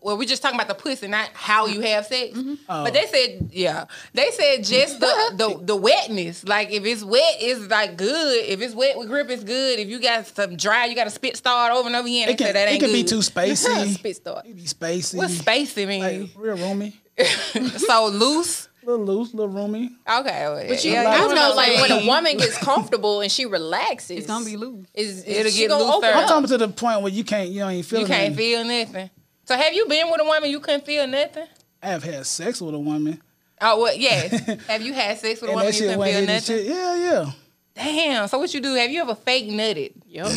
well, we're just talking about the pussy, not how you have sex. Oh. But they said, yeah, they said just the, the the wetness. Like if it's wet, it's like good. If it's wet with grip, it's good. If you got some dry, you got to spit start over and over again. They it can, that it ain't can be too spacey. Spit start. it be spacey. What's spacey mean? Like real roomy, so loose. Little loose, little roomy. Okay, well, But you, yeah, like- I you know, like when a woman gets comfortable and she relaxes, It's gonna be loose. Is, It'll she get gonna looser. open I'm up? talking to the point where you can't, you don't even feel you can't nothing. feel nothing. So have you been with a woman you couldn't feel nothing? I have had sex with a woman, Oh well, yes. have you had sex with a woman you couldn't feel nothing? shit. Yeah, yeah. Damn. So what you do? Have you ever fake nutted? Yup.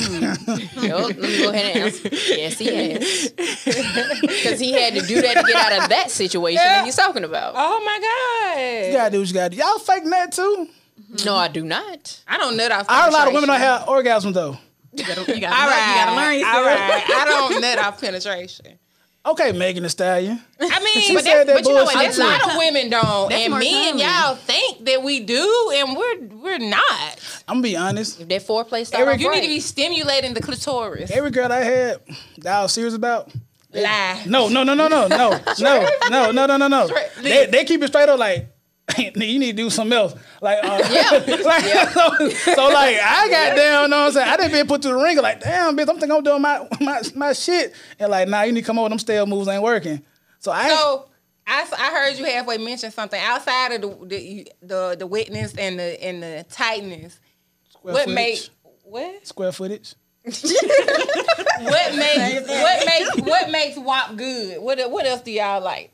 yup. Let me go ahead and answer. Yes, he has. Because he had to do that to get out of that situation that he's talking about. Oh my god. You gotta do what you gotta do. Y'all fake nut too. No, I do not. I don't nut off. I heard a lot of women don't have orgasms though. You gotta, you gotta, All learn, right, you gotta learn. All right. I don't nut off penetration. Okay, Megan Thee Stallion. I mean, She but, said that's, that but you know what? bullshit A lot of women don't, That's and more men, common. y'all think that we do, and we're we're not. I'm gonna be honest. If that foreplay starts You right, need to be stimulating the clitoris. Every girl I had that I was serious about. Lie. No, no, no, no, no, no, no, no, no, no, no, no. They, they keep it straight up like, nigga, you need to do something else. Like, uh, Yeah. like so, so, like, I got down, you know what I'm saying? I didn't been put to the ringer, like, damn, bitch, I'm thinking I'm doing my, my, my shit. And like, nah, you need to come over, them stale moves ain't working. So I, So I heard you halfway mention something outside of the the the, the witness and the and the tightness. square What footage, make what square footage. what makes what makes what makes WAP good? What what else do y'all like?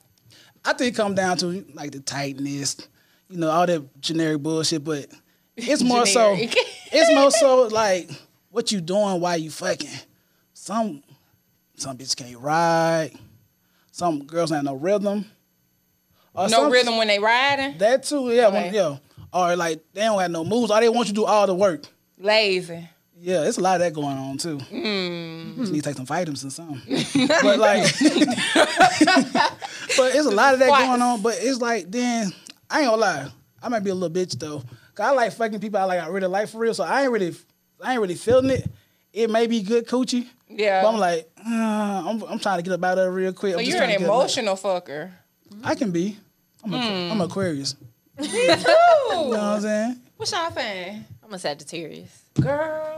I think it come down to like the tightness, you know, all that generic bullshit, but it's more so it's more so like what you doing while you fucking. Some some bitches can't ride. Some girls ain't no rhythm. Or No some- rhythm when they riding. That too, yeah, when, yeah. Or like they don't have no moves. Or they want you to do all the work. Lazy. Yeah, it's a lot of that going on too. Just need to take some vitamins and something. but like, but it's a lot of that Twice. going on. But it's like, then I ain't gonna lie, I might be a little bitch though. Cause I like fucking people I like I really like for real. So I ain't really, I ain't really feeling it. It may be good coochie. Yeah. But I'm like, uh, I'm, I'm trying to get up out of there real quick. So I'm just you're an trying to get up- emotional fucker. I can be. I'm, a, Hmm. I'm Aquarius. Ooh. You know what I'm saying? What's y'all saying? I'm a Sagittarius. Girl.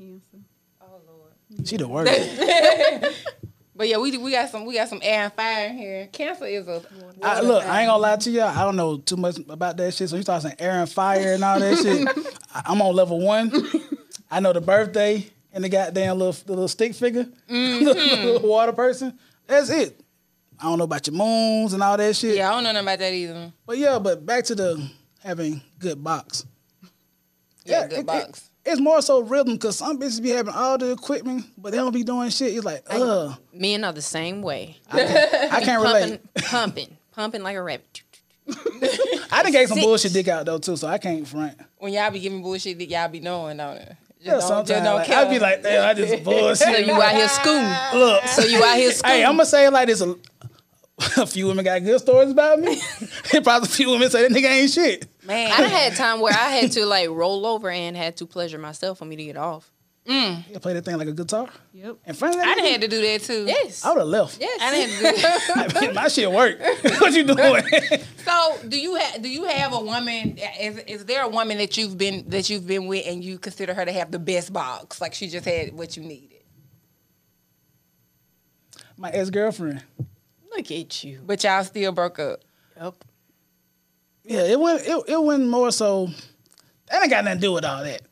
I'm a sensitive cancer. Oh Lord. She the worst. But yeah, we we got some we got some air and fire in here. Cancer is a I, look, I ain't gonna lie to y'all. I don't know too much about that shit. So you start saying air and fire and all that shit. I- I'm on level one. I know the birthday and the goddamn little the little stick figure, Mm-hmm. the little water person. That's it. I don't know about your moons and all that shit. Yeah, I don't know nothing about that either. But yeah, but back to the having good box. Yeah, good it- box. It- it's more so rhythm because some bitches be having all the equipment, but they don't be doing shit. It's like, ugh, Men are the same way. I can't Pumping, relate. pumping, pumping like a rabbit. I done gave some Six. bullshit dick out though too, so I can't front. when y'all be giving bullshit that y'all be knowing, don't it? Just Yeah, don't- just sometimes don't like, care. I'd be like, damn, I just So bullshit. you out here scooting. Look, So you out here scooting. hey, I'm gonna say it like this: a, a few women got good stories about me. Probably a few women say that nigga ain't shit. Man. I had time where I had to like roll over and had to pleasure myself for me to get off. Mm. You play that thing like a guitar Yep. in front of that. I done nigga? had to do that too. Yes. I would have left. Yes. I done had to do that. My shit work. what you doing? So, do you have do you have a woman? Is, is there a woman that you've been that you've been with and you consider her to have the best box? Like she just had what you needed, My ex girlfriend. Look at you. but y'all still broke up. Yep. Yeah, it went. It, it went more so. That ain't got nothing to do with all that.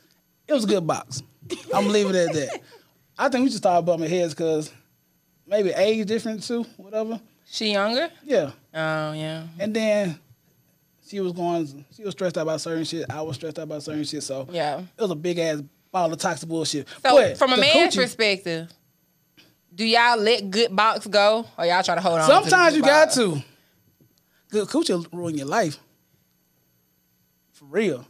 It was a good box. I'm leaving it at that. I think we should start bumping heads because maybe age difference too, whatever. She younger? Yeah. Oh yeah. And then she was going, she was stressed out about certain shit. I was stressed out about certain shit. So Yeah. it was a big ass ball of toxic bullshit. So, But from a man's coochie- perspective, do y'all let good box go, or y'all try to hold on? sometimes to you good got to. Good coochie ruin your life. For real.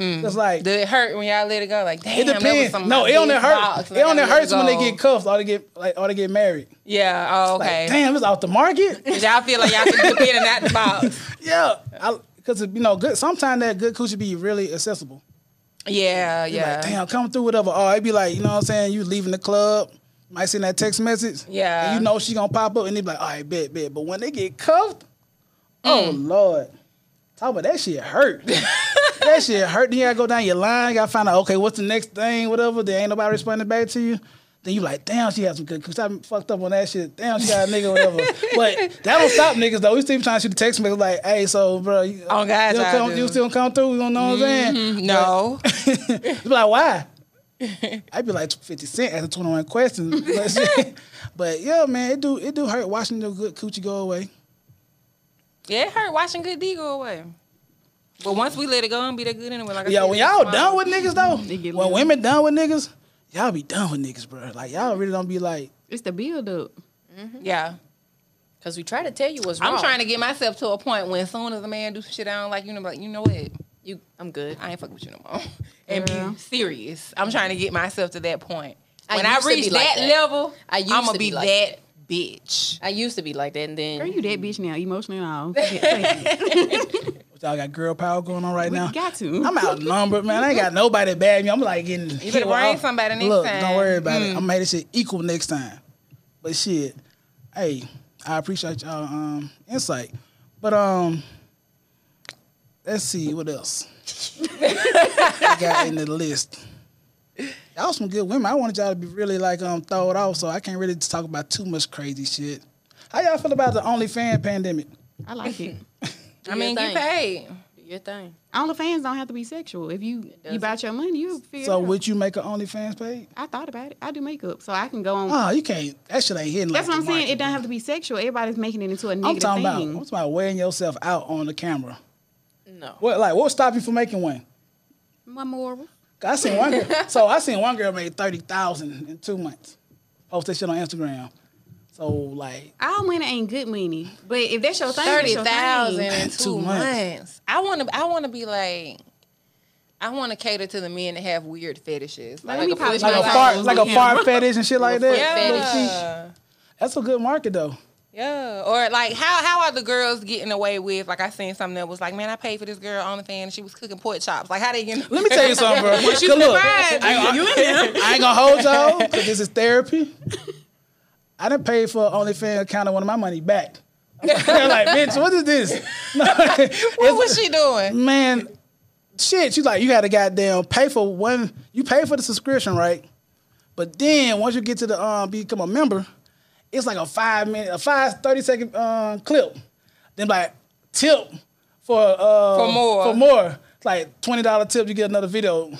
It's like Do it hurt when y'all let it go? Like, damn, it that was depends. No, it only best hurt. box, and It only hurts when they get cuffed or they get like or they get married. Yeah. Oh, Like, okay. damn, it's off the market. y'all feel like y'all can dip in and out the box. yeah, because you know, good. Sometimes that good coochie be really accessible. Yeah, You yeah. Like, damn, come through whatever. Or it be like, you know what I'm saying? You leaving the club, might send that text message. Yeah. And you know she gonna pop up and they be like, all right, bet, bet. But when they get cuffed, oh Mm. Lord. Talk about that shit hurt. that shit hurt. Then you gotta go down your line, you gotta find out, okay, what's the next thing, whatever. There ain't nobody responding back to you. Then you like, damn, she has some good coochie. I fucked up on that shit. Damn, she got a nigga, whatever. but that don't stop niggas though. We still trying to shoot the text message like, hey, so bro, you, Oh, God, you, come, you still come through, you don't know what I'm saying? No. You be like, why? I'd be like 50 Cent after 21 questions. But, but yeah, man, it do it do hurt watching the good coochie go away. Yeah, it hurt watching good D go away. But once we let it go and be that good anyway, like I Yeah, said, when y'all done with niggas though, when women done with niggas, y'all be done with niggas, bro. Like y'all really don't be like, It's the build up. Mm-hmm. yeah. Because we try to tell you what's wrong. I'm trying to get myself to a point when as soon as a man do some shit I don't like, you know, like you know what, You, I'm good. I ain't fucking with you no more, and Yeah. be serious. I'm trying to get myself to that point. When I, used to reach be like that, that. level, I used I'm gonna to be, be like that bitch. I used to be like that, and then Girl, you that bitch now, emotionally and all. Yeah, y'all got girl power going on right we now. got to. I'm outnumbered, man. I ain't got nobody bad bag me. I'm like getting. better hit with bring all- somebody next Look, time. don't worry about it. Mm. I'm make this shit equal next time. But shit, hey, I appreciate y'all um insight. But um, let's see what else I got in the list. Y'all some good women. I wanted y'all to be really like um throw it off, so I can't really just talk about too much crazy shit. How y'all feel about the OnlyFans pandemic? I like it. I mean, you thing. paid. do your thing. OnlyFans don't have to be sexual. If you you doesn't. your money, you figure So it out. would you make an OnlyFans page? I thought about it. I do makeup, so I can go on. Oh, you can't. That shit ain't hitting. That's like what I'm the saying. It market. doesn't have to be sexual. Everybody's making it into a I'm negative talking about. thing. I'm talking about wearing yourself out on the camera. No. What like what stop you from making one? What more? 'Cause I seen one girl. so I seen one girl made thirty thousand in two months. Post that shit on Instagram. So like All money ain't good money, but if that's your thing, Thirty that's your thousand thing. in Two two months. months. I want to. I want to be like. I want to cater to the men that have weird fetishes. Let me pop Like a my fart, like a fart fetish and shit like that. Yeah. That's a good market though. Yeah, or like how how are the girls getting away with? Like I seen something that was like, man, I paid for this girl on the fan and she was cooking pork chops. Like how they get? Let me tell you something, bro. Cause look, surprised. I, ain't- I ain't gonna hold y'all because this is therapy. I didn't pay for OnlyFans account of one of my money back. They're like, bitch, what is this? What was she doing? man, shit. She's like, you got to goddamn pay for one. You pay for the subscription, right? But then once you get to the um become a member, it's like a five minute, a five 30 second um clip. Then like tip for uh For more. for more. It's like twenty dollar tip. You get another video.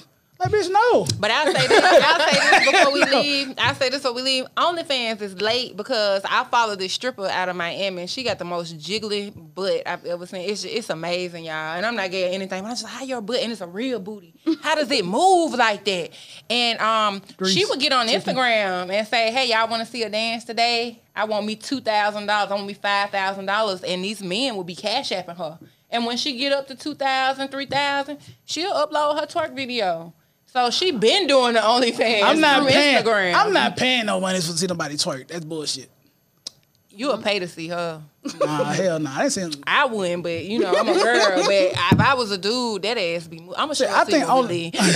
Like bitch, no. But I'll say this. I'll say this before we leave. I'll say this before we leave. OnlyFans is late because I follow this stripper out of Miami. and She got the most jiggly butt I've ever seen. It's it's amazing, y'all. And I'm not getting anything. But I'm just how your butt and it's a real booty. How does it move like that? And um, she would get on Instagram and say, "Hey, y'all want to see a dance today? I want me two thousand dollars. I want me five thousand dollars." And these men will be cash apping her. And when she get up to 2,000, 3,000, she'll upload her twerk video. So she been doing the OnlyFans I'm not through paying. Instagram. I'm not paying no money to see nobody twerk. That's bullshit. You would pay to see her. Nah, hell nah. I ain't seen. I wouldn't, but you know, I'm a girl. but if I was a dude, that ass be. mo- I'm gonna show I I think think only- only.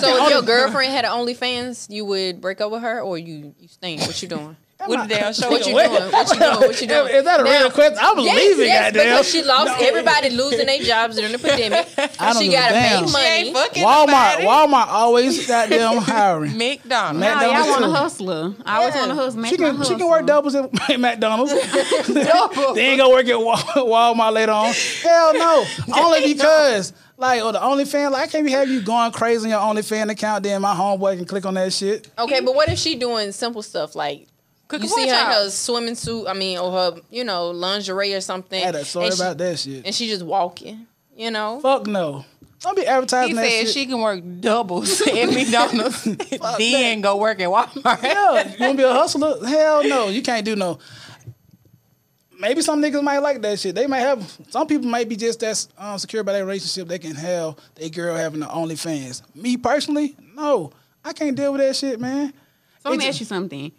So if your girlfriend had an OnlyFans, you would break up with her, or you you staying? What you doing? With the damn show. What you doing? What you doing? What you doing? Is that a Now- real question? I'm Yes, leaving, yes, goddamn. because she lost everybody losing their jobs during the pandemic. I don't she give a gotta damn. make She ain't money. fucking Walmart, nobody. Walmart always goddamn hiring. McDonald's. Mac- Nah, y'all want a too. hustler. I always Yeah. want a hustler. She can, she can work doubles at McDonald's. they ain't gonna work at Walmart later on. Hell no. Only because, like, or the OnlyFans, like, I can't be having you going crazy on your OnlyFans account, then my homeboy can click on that shit. Okay, but what if she doing simple stuff like Cooking you see pork her in her swimming suit? I mean, or her you know lingerie or something. I had a story and she- about that shit. And she just walking. You know. Fuck no. Don't be He advertising that said shit. she can work doubles at McDonald's, then go work at Walmart. Yeah, you wanna be a hustler? Hell no, you can't do no. Maybe some niggas might like that shit. They might have. Some people might be just that um, secure by their relationship. They can have their girl having the OnlyFans. Me personally, no, I can't deal with that shit, man. So let me ask you something.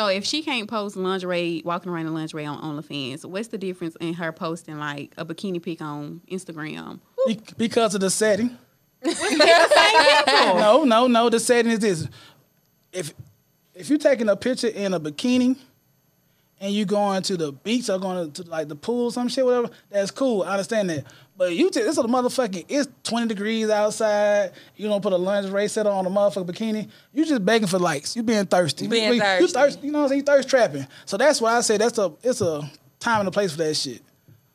So if she can't post lingerie, walking around in lingerie on OnlyFans, what's the difference in her posting like a bikini pic on Instagram? Be- because of the setting. no, no, no. The setting is this: if if you're taking a picture in a bikini and you're going to the beach or going to, like the pool some shit, whatever, that's cool. I understand that. But you just, it's a motherfucking, it's 20 degrees outside. You don't put a lingerie set on a motherfucking bikini. You just begging for likes. You being thirsty. Being you, You thirsty. thirsty. You know what I'm saying? You thirst trapping. So that's why I say that's a, it's a time and a place for that shit.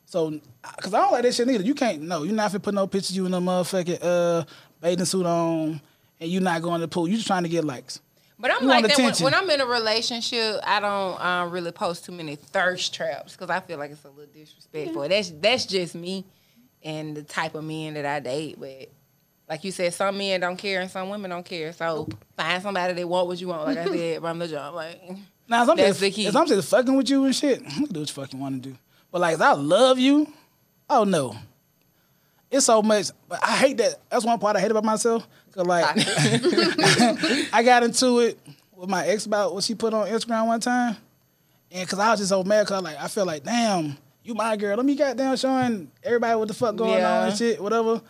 So, cause I don't like that shit neither. You can't. No, you're not finna put no pictures of you in a motherfucking uh bathing suit on, and you're not going to the pool. You just trying to get likes. But I'm You like that when, when I'm in a relationship. I don't um, really post too many thirst traps because I feel like it's a little disrespectful. That's that's just me and the type of men that I date. But like you said, some men don't care and some women don't care. So find somebody that want what you want. Like I said from the jump. Like Now, if I'm That's just, the key. if I'm just fucking with you and shit, you can do what you fucking want to do. But like, if I love you, oh no, it's so much. But I hate that. That's one part I hate about myself. Cause like, I got into it with my ex about what she put on Instagram one time, and cause I was just so mad. Cause like, I feel like, damn, you my girl. Let me goddamn showing everybody what the fuck going Yeah. on and shit, whatever.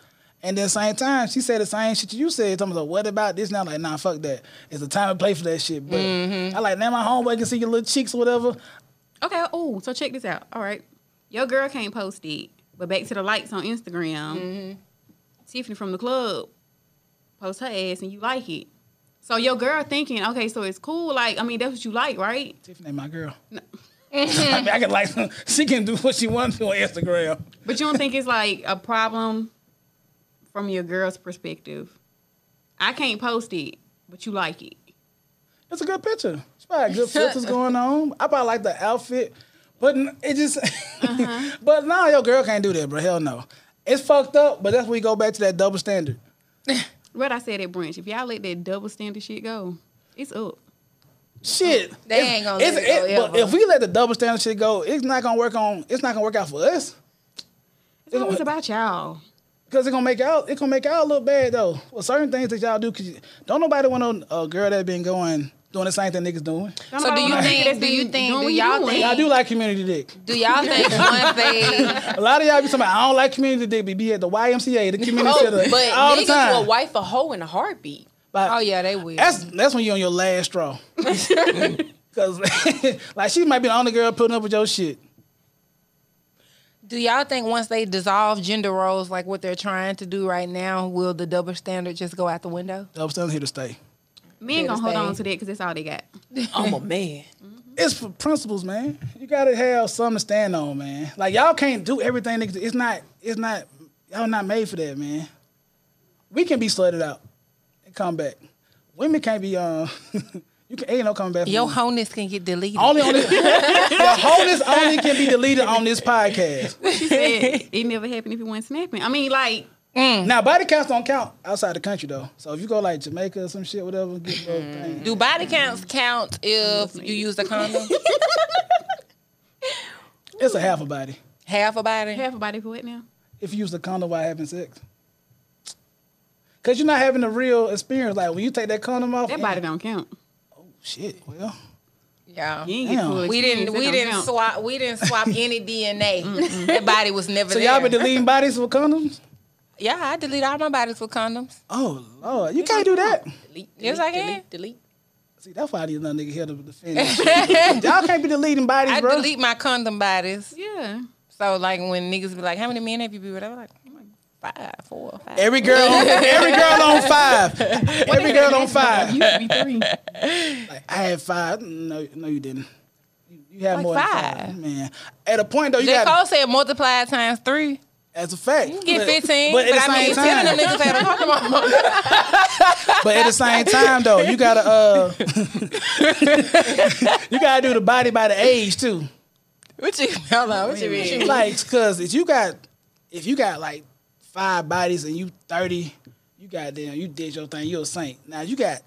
And then the same time, she said the same shit you said. Talking about what about this now? Like, nah, fuck that. It's the time and place for that shit. But mm-hmm. I like now my homeboy can see your little cheeks or whatever. Okay, oh, so check this out. All right. Your girl can't post it, but back to the likes on Instagram. Mm-hmm. Tiffany from the club post her ass and you like it. So your girl thinking, okay, so it's cool. Like, I mean, that's what you like, right? Tiffany, my girl. I mean, I can like she can do what she wants to on Instagram. But you don't think it's like a problem from your girl's perspective? I can't post it, but you like it. It's a good picture. It's probably good filters going on. I probably like the outfit, but n- it just. Uh-huh. but nah, your girl can't do that, bro. Hell no. It's fucked up, but that's when we go back to that double standard. What I said at brunch, if y'all let that double standard shit go, it's up. Shit, They It's- ain't gonna it's- let it go it- But if we let the double standard shit go, it's not gonna work on. It's not gonna work out for us. It's always about y'all. Because it's gonna make y'all it gonna make y'all look bad though. Well, certain things that y'all do, cause you, don't nobody want a girl that been going doing the same thing niggas doing. Don't So do you wanna think- do you think- do you y'all doing. think- I do like community dick. Do y'all think once they A lot of y'all be talking about I don't like community dick, but be at the YMCA, the community Oh, center, but all the niggas time. will wife a hoe in a heartbeat. But Oh yeah, they will. That's that's when you're on your last straw. Cause like she might be the only girl putting up with your shit. Do y'all think once they dissolve gender roles like what they're trying to do right now, will the double standard just go out the window? The standard here to stay. Men Here gonna hold stay. on to that because that's all they got. I'm a man. Mm-hmm. It's for principles, man. You gotta have something to stand on, man. Like y'all can't do everything. It's not. It's not. Y'all not made for that, man. We can be slutted out and come back. Women can't be. Uh, you can ain't no coming back. from Your women. wholeness can get deleted. only on this. the wholeness only can be deleted on this podcast. What she said it never happened if it wasn't snapping. I mean, like Now body counts don't count outside the country though. So if you go like Jamaica or some shit, whatever, get a little thing. Do body counts count if you use the condom? It's a half a body. Half a body. half a body for what now? if you use the condom while having sex. Cause you're not having a real experience. Like when you take that condom off, That body don't count. Oh shit. Well, Yeah. You Damn. We didn't. We didn't count. swap. We didn't swap any DNA. Mm, mm, mm. that body was never so there. y'all been deleting bodies with condoms? yeah, I delete all my bodies with condoms. Oh lord, you can't do that. Delete, Yes, delete, I can. delete, delete. See, that's why I need another nigga here to defend this. Y'all can't be deleting bodies, I bro. delete my condom bodies. Yeah. So like when niggas be like, "How many men have you been with?" "I'm like, five, four, five. Every girl, on, every girl on five. Every girl on five. Used to be three. Like, I had five. No, no, you didn't. You, you had Like more than five. five, man. At a point though, you J. got Cole said multiply times three. as a fact. You get But- 15. but But, at the I mean, same 10 of time, them niggas had a condom. But at the same time, though, you gotta uh, you gotta do the body by the age too. What you, hold on, what you mean? Like, cause if you got if you got like five bodies and you thirty, you got damn, you did your thing, you a saint. Now you got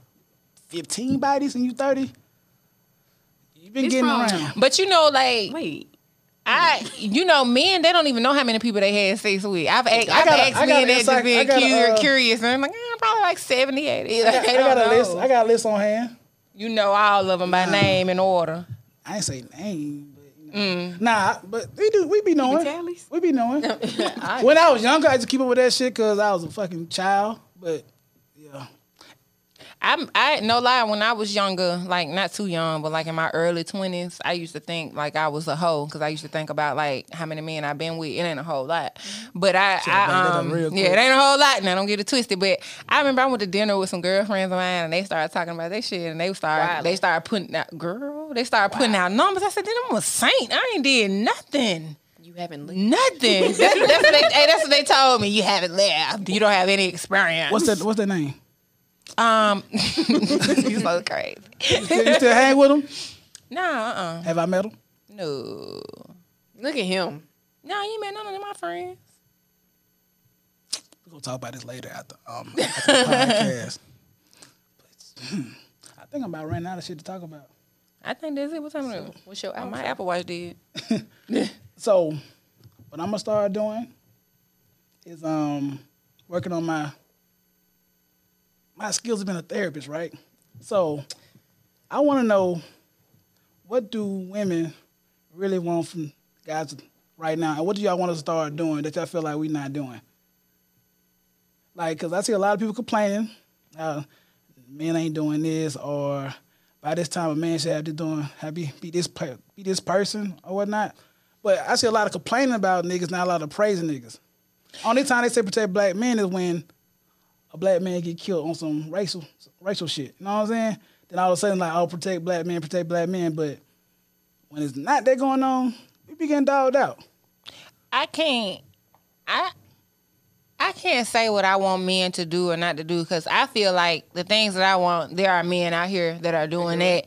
fifteen bodies and you thirty. You been It's getting wrong. around. But you know, like, Wait. I, you know, men, they don't even know how many people they had sex with. I've, a- I've got asked I got men that insight- just been I got a, uh, curious, and I'm like, eh, probably like 70, 80. I got, They I got a list. I got a list on hand. You know all of them by name and order. I ain't say name, but you know. nah. But we do. We be knowing. tallies? We be knowing. when I was younger, I used to keep up with that shit because I was a fucking child. But yeah, I'm, I no lie. When I was younger, like not too young, but like in my early twenties, I used to think like I was a hoe because I used to think about like how many men I've been with. It ain't a whole lot, but I, Should've I um, yeah, quick. it ain't a whole lot. Now don't get it twisted. But I remember I went to dinner with some girlfriends of mine, and they started talking about that shit, and they started Wildin'. they started putting out girl, they started putting out numbers. I said, "Then I'm a saint. I ain't did nothing." You haven't licked. Nothing. that's, that's what they. Hey, that's what they told me. You haven't left. You don't have any experience. what's that? What's that name? Um, you so crazy. You still, you still hang with them? Nah, uh, uh. Have I met him? no, Look at him. no, you met none of them my friends. We're gonna talk about this later after um after the podcast. But, hmm, I think I'm about running out of shit to talk about. I think that's it. What time is it? What's your Oh, my outfit? Apple Watch did. So, what I'm gonna start doing is um working on my my skills of being a therapist, right? So, I want to know what do women really want from guys right now, and what do y'all want to start doing that y'all feel like we're not doing? Like, cause I see a lot of people complaining, uh, men ain't doing this, or by this time a man should have to doing have be be this be this person or whatnot. But I see a lot of complaining about niggas, not a lot of praising niggas. Only time they say protect black men is when a black man get killed on some racial racial shit. You know what I'm saying? Then all of a sudden like, oh, protect black men, protect black men. But when it's not that going on, we be getting dogged out. I can't. I. I can't say what I want men to do or not to do because I feel like the things that I want, there are men out here that are doing that.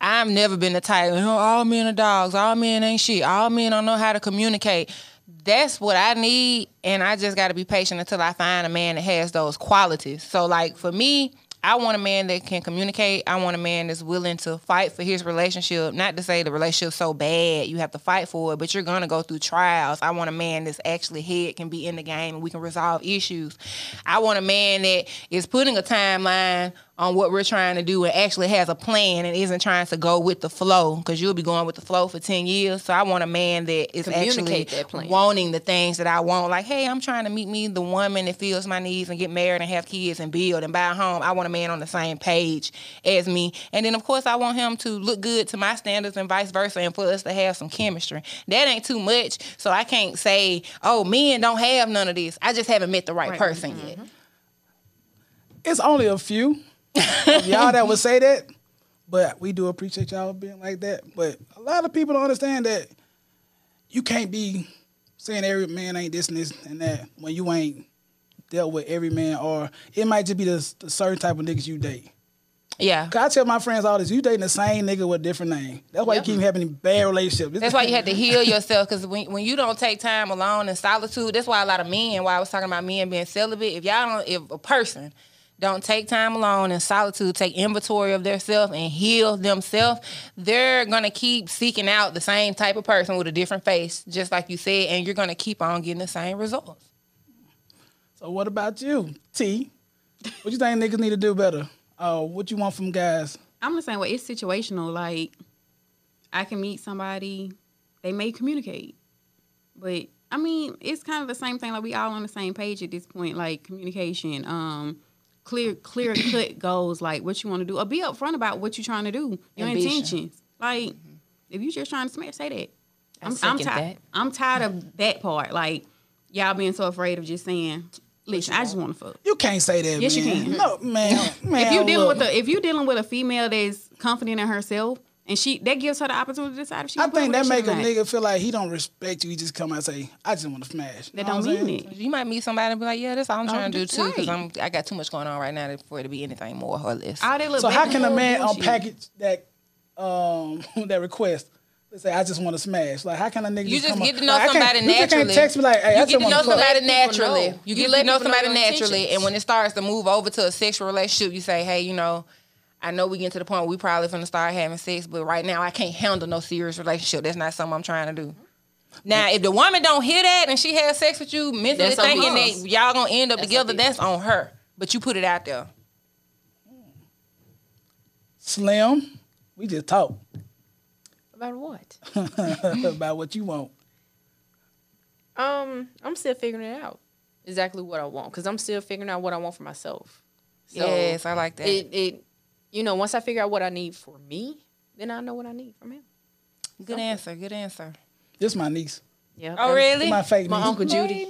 I've never been the type, oh, all men are dogs, all men ain't shit, all men don't know how to communicate. That's what I need, and I just got to be patient until I find a man that has those qualities. So, like for me, I want a man that can communicate. I want a man that's willing to fight for his relationship. Not to say the relationship's so bad you have to fight for it, but you're gonna go through trials. I want a man that's actually head can be in the game and we can resolve issues. I want a man that is putting a timeline on what we're trying to do and actually has a plan and isn't trying to go with the flow because you'll be going with the flow for 10 years. So I want a man that is actually that plan. wanting the things that I want. Like, hey, I'm trying to meet me the woman that feels my needs and get married and have kids and build and buy a home. I want a man on the same page as me. And then, of course, I want him to look good to my standards and vice versa and for us to have some chemistry. That ain't too much. So I can't say, oh, men don't have none of this. I just haven't met the right, Right. person yet. Mm-hmm. It's only a few of y'all that would say that, but we do appreciate y'all being like that. But a lot of people don't understand that you can't be saying every man ain't this and this and that when you ain't dealt with every man, or it might just be the, the certain type of niggas you date. Yeah. Cause I tell my friends all this: you dating the same nigga with a different name. That's why Yep. you keep having a bad relationships. That's why you have to heal yourself because when, when you don't take time alone in solitude, that's why a lot of men, why I was talking about men being celibate, if y'all don't, if a person don't take time alone in solitude, take inventory of themselves and heal themselves, they're gonna keep seeking out the same type of person with a different face, just like you said, and you're gonna keep on getting the same results. So what about you, T? What you think niggas need to do better? Uh, what you want from guys? I'm the same way. It's situational. Like, I can meet somebody, they may communicate, but I mean, it's kind of the same thing. Like, we all on the same page at this point. Like, communication, um, clear, clear cut goals. Like, what you want to do, or be upfront about what you're trying to do, your Ambition. intentions. Like, if you're just trying to smash, say that. I I'm, I'm tired. I'm tired of that part. Like, y'all being so afraid of just saying, "Listen, I just want to fuck." You can't say that. Yes, you man. can. No, man. man if you dealing look. with a if you dealing with a female that's confident in herself and she that gives her the opportunity to decide if she I wanna put think up that with make a shit or not. nigga feel like he don't respect you. He just come out and say, "I just want to smash." that You know don't mean saying? it. You might meet somebody and be like, yeah, that's all I'm Oh, trying to do too, because right. I'm I got too much going on right now for it to be anything more or less. All that little So how can a man bullshit. unpackage that um that request? Let's say I just want to smash. Like how can a nigga? You just just come get to know like, I can't- somebody you just can't naturally. text me like, "Hey, you just get to know somebody naturally. know. You You get to know somebody naturally, and when it starts to move over to a sexual relationship, you say, "Hey, you know, I know we get to the point where we probably finna start having sex, but right now I can't handle no serious relationship. That's not something I'm trying to do." Now, if the woman don't hear that and she has sex with you, mentally That's thinking that y'all gonna end up That's together, that's on her. But you put it out there. Slim, we just talk About what? about what you want. Um, I'm still figuring it out. Exactly what I want, because I'm still figuring out what I want for myself. So yes, I like that. it, it, you know, once I figure out what I need for me, then I know what I need from him. good answer. Good answer. This my niece. Yeah. Oh, really? My fake My niece. uncle Judy.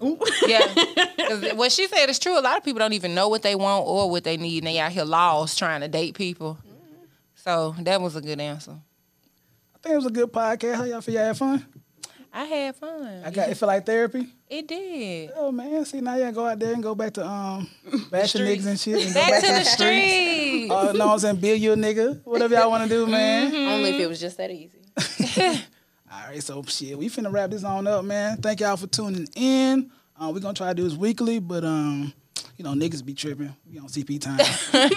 yeah. what she said is true. A lot of people don't even know what they want or what they need, and they out here lost trying to date people. Mm-hmm. So that was a good answer. I think it was a good podcast. How y'all feel? Y'all had fun? I had fun. I got it. Feel like therapy. it did. Oh man, see now y'all go out there and go back to um bashing niggas and shit. And go Back to the streets. street. Uh, know what I'm saying? Build you a nigga. Whatever y'all want to do, man. Only if it was just that easy. All right, so shit, we finna wrap this on up, man. Thank y'all for tuning in. Uh, we're gonna try to do this weekly, but um, you know, niggas be tripping. We on CP time.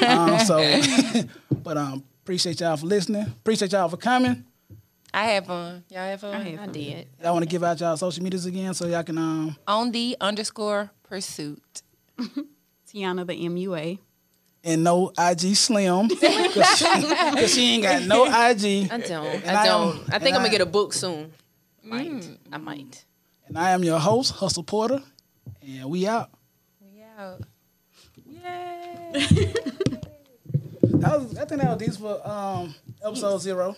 um, so, but um, appreciate y'all for listening. Appreciate y'all for coming. I had fun. Y'all had fun. I had I fun. did. I want to give out y'all social medias again, so y'all can um, On the underscore pursuit. Tiana the MUA. and no IG Slim, cause she, 'cause she ain't got no IG. I don't. And I I don't. am- I think I'm gonna get a book soon. Might. I might. And I am your host, Hustle Porter, and we out. We out. Yay. That was, I think that was these for um, episode zero.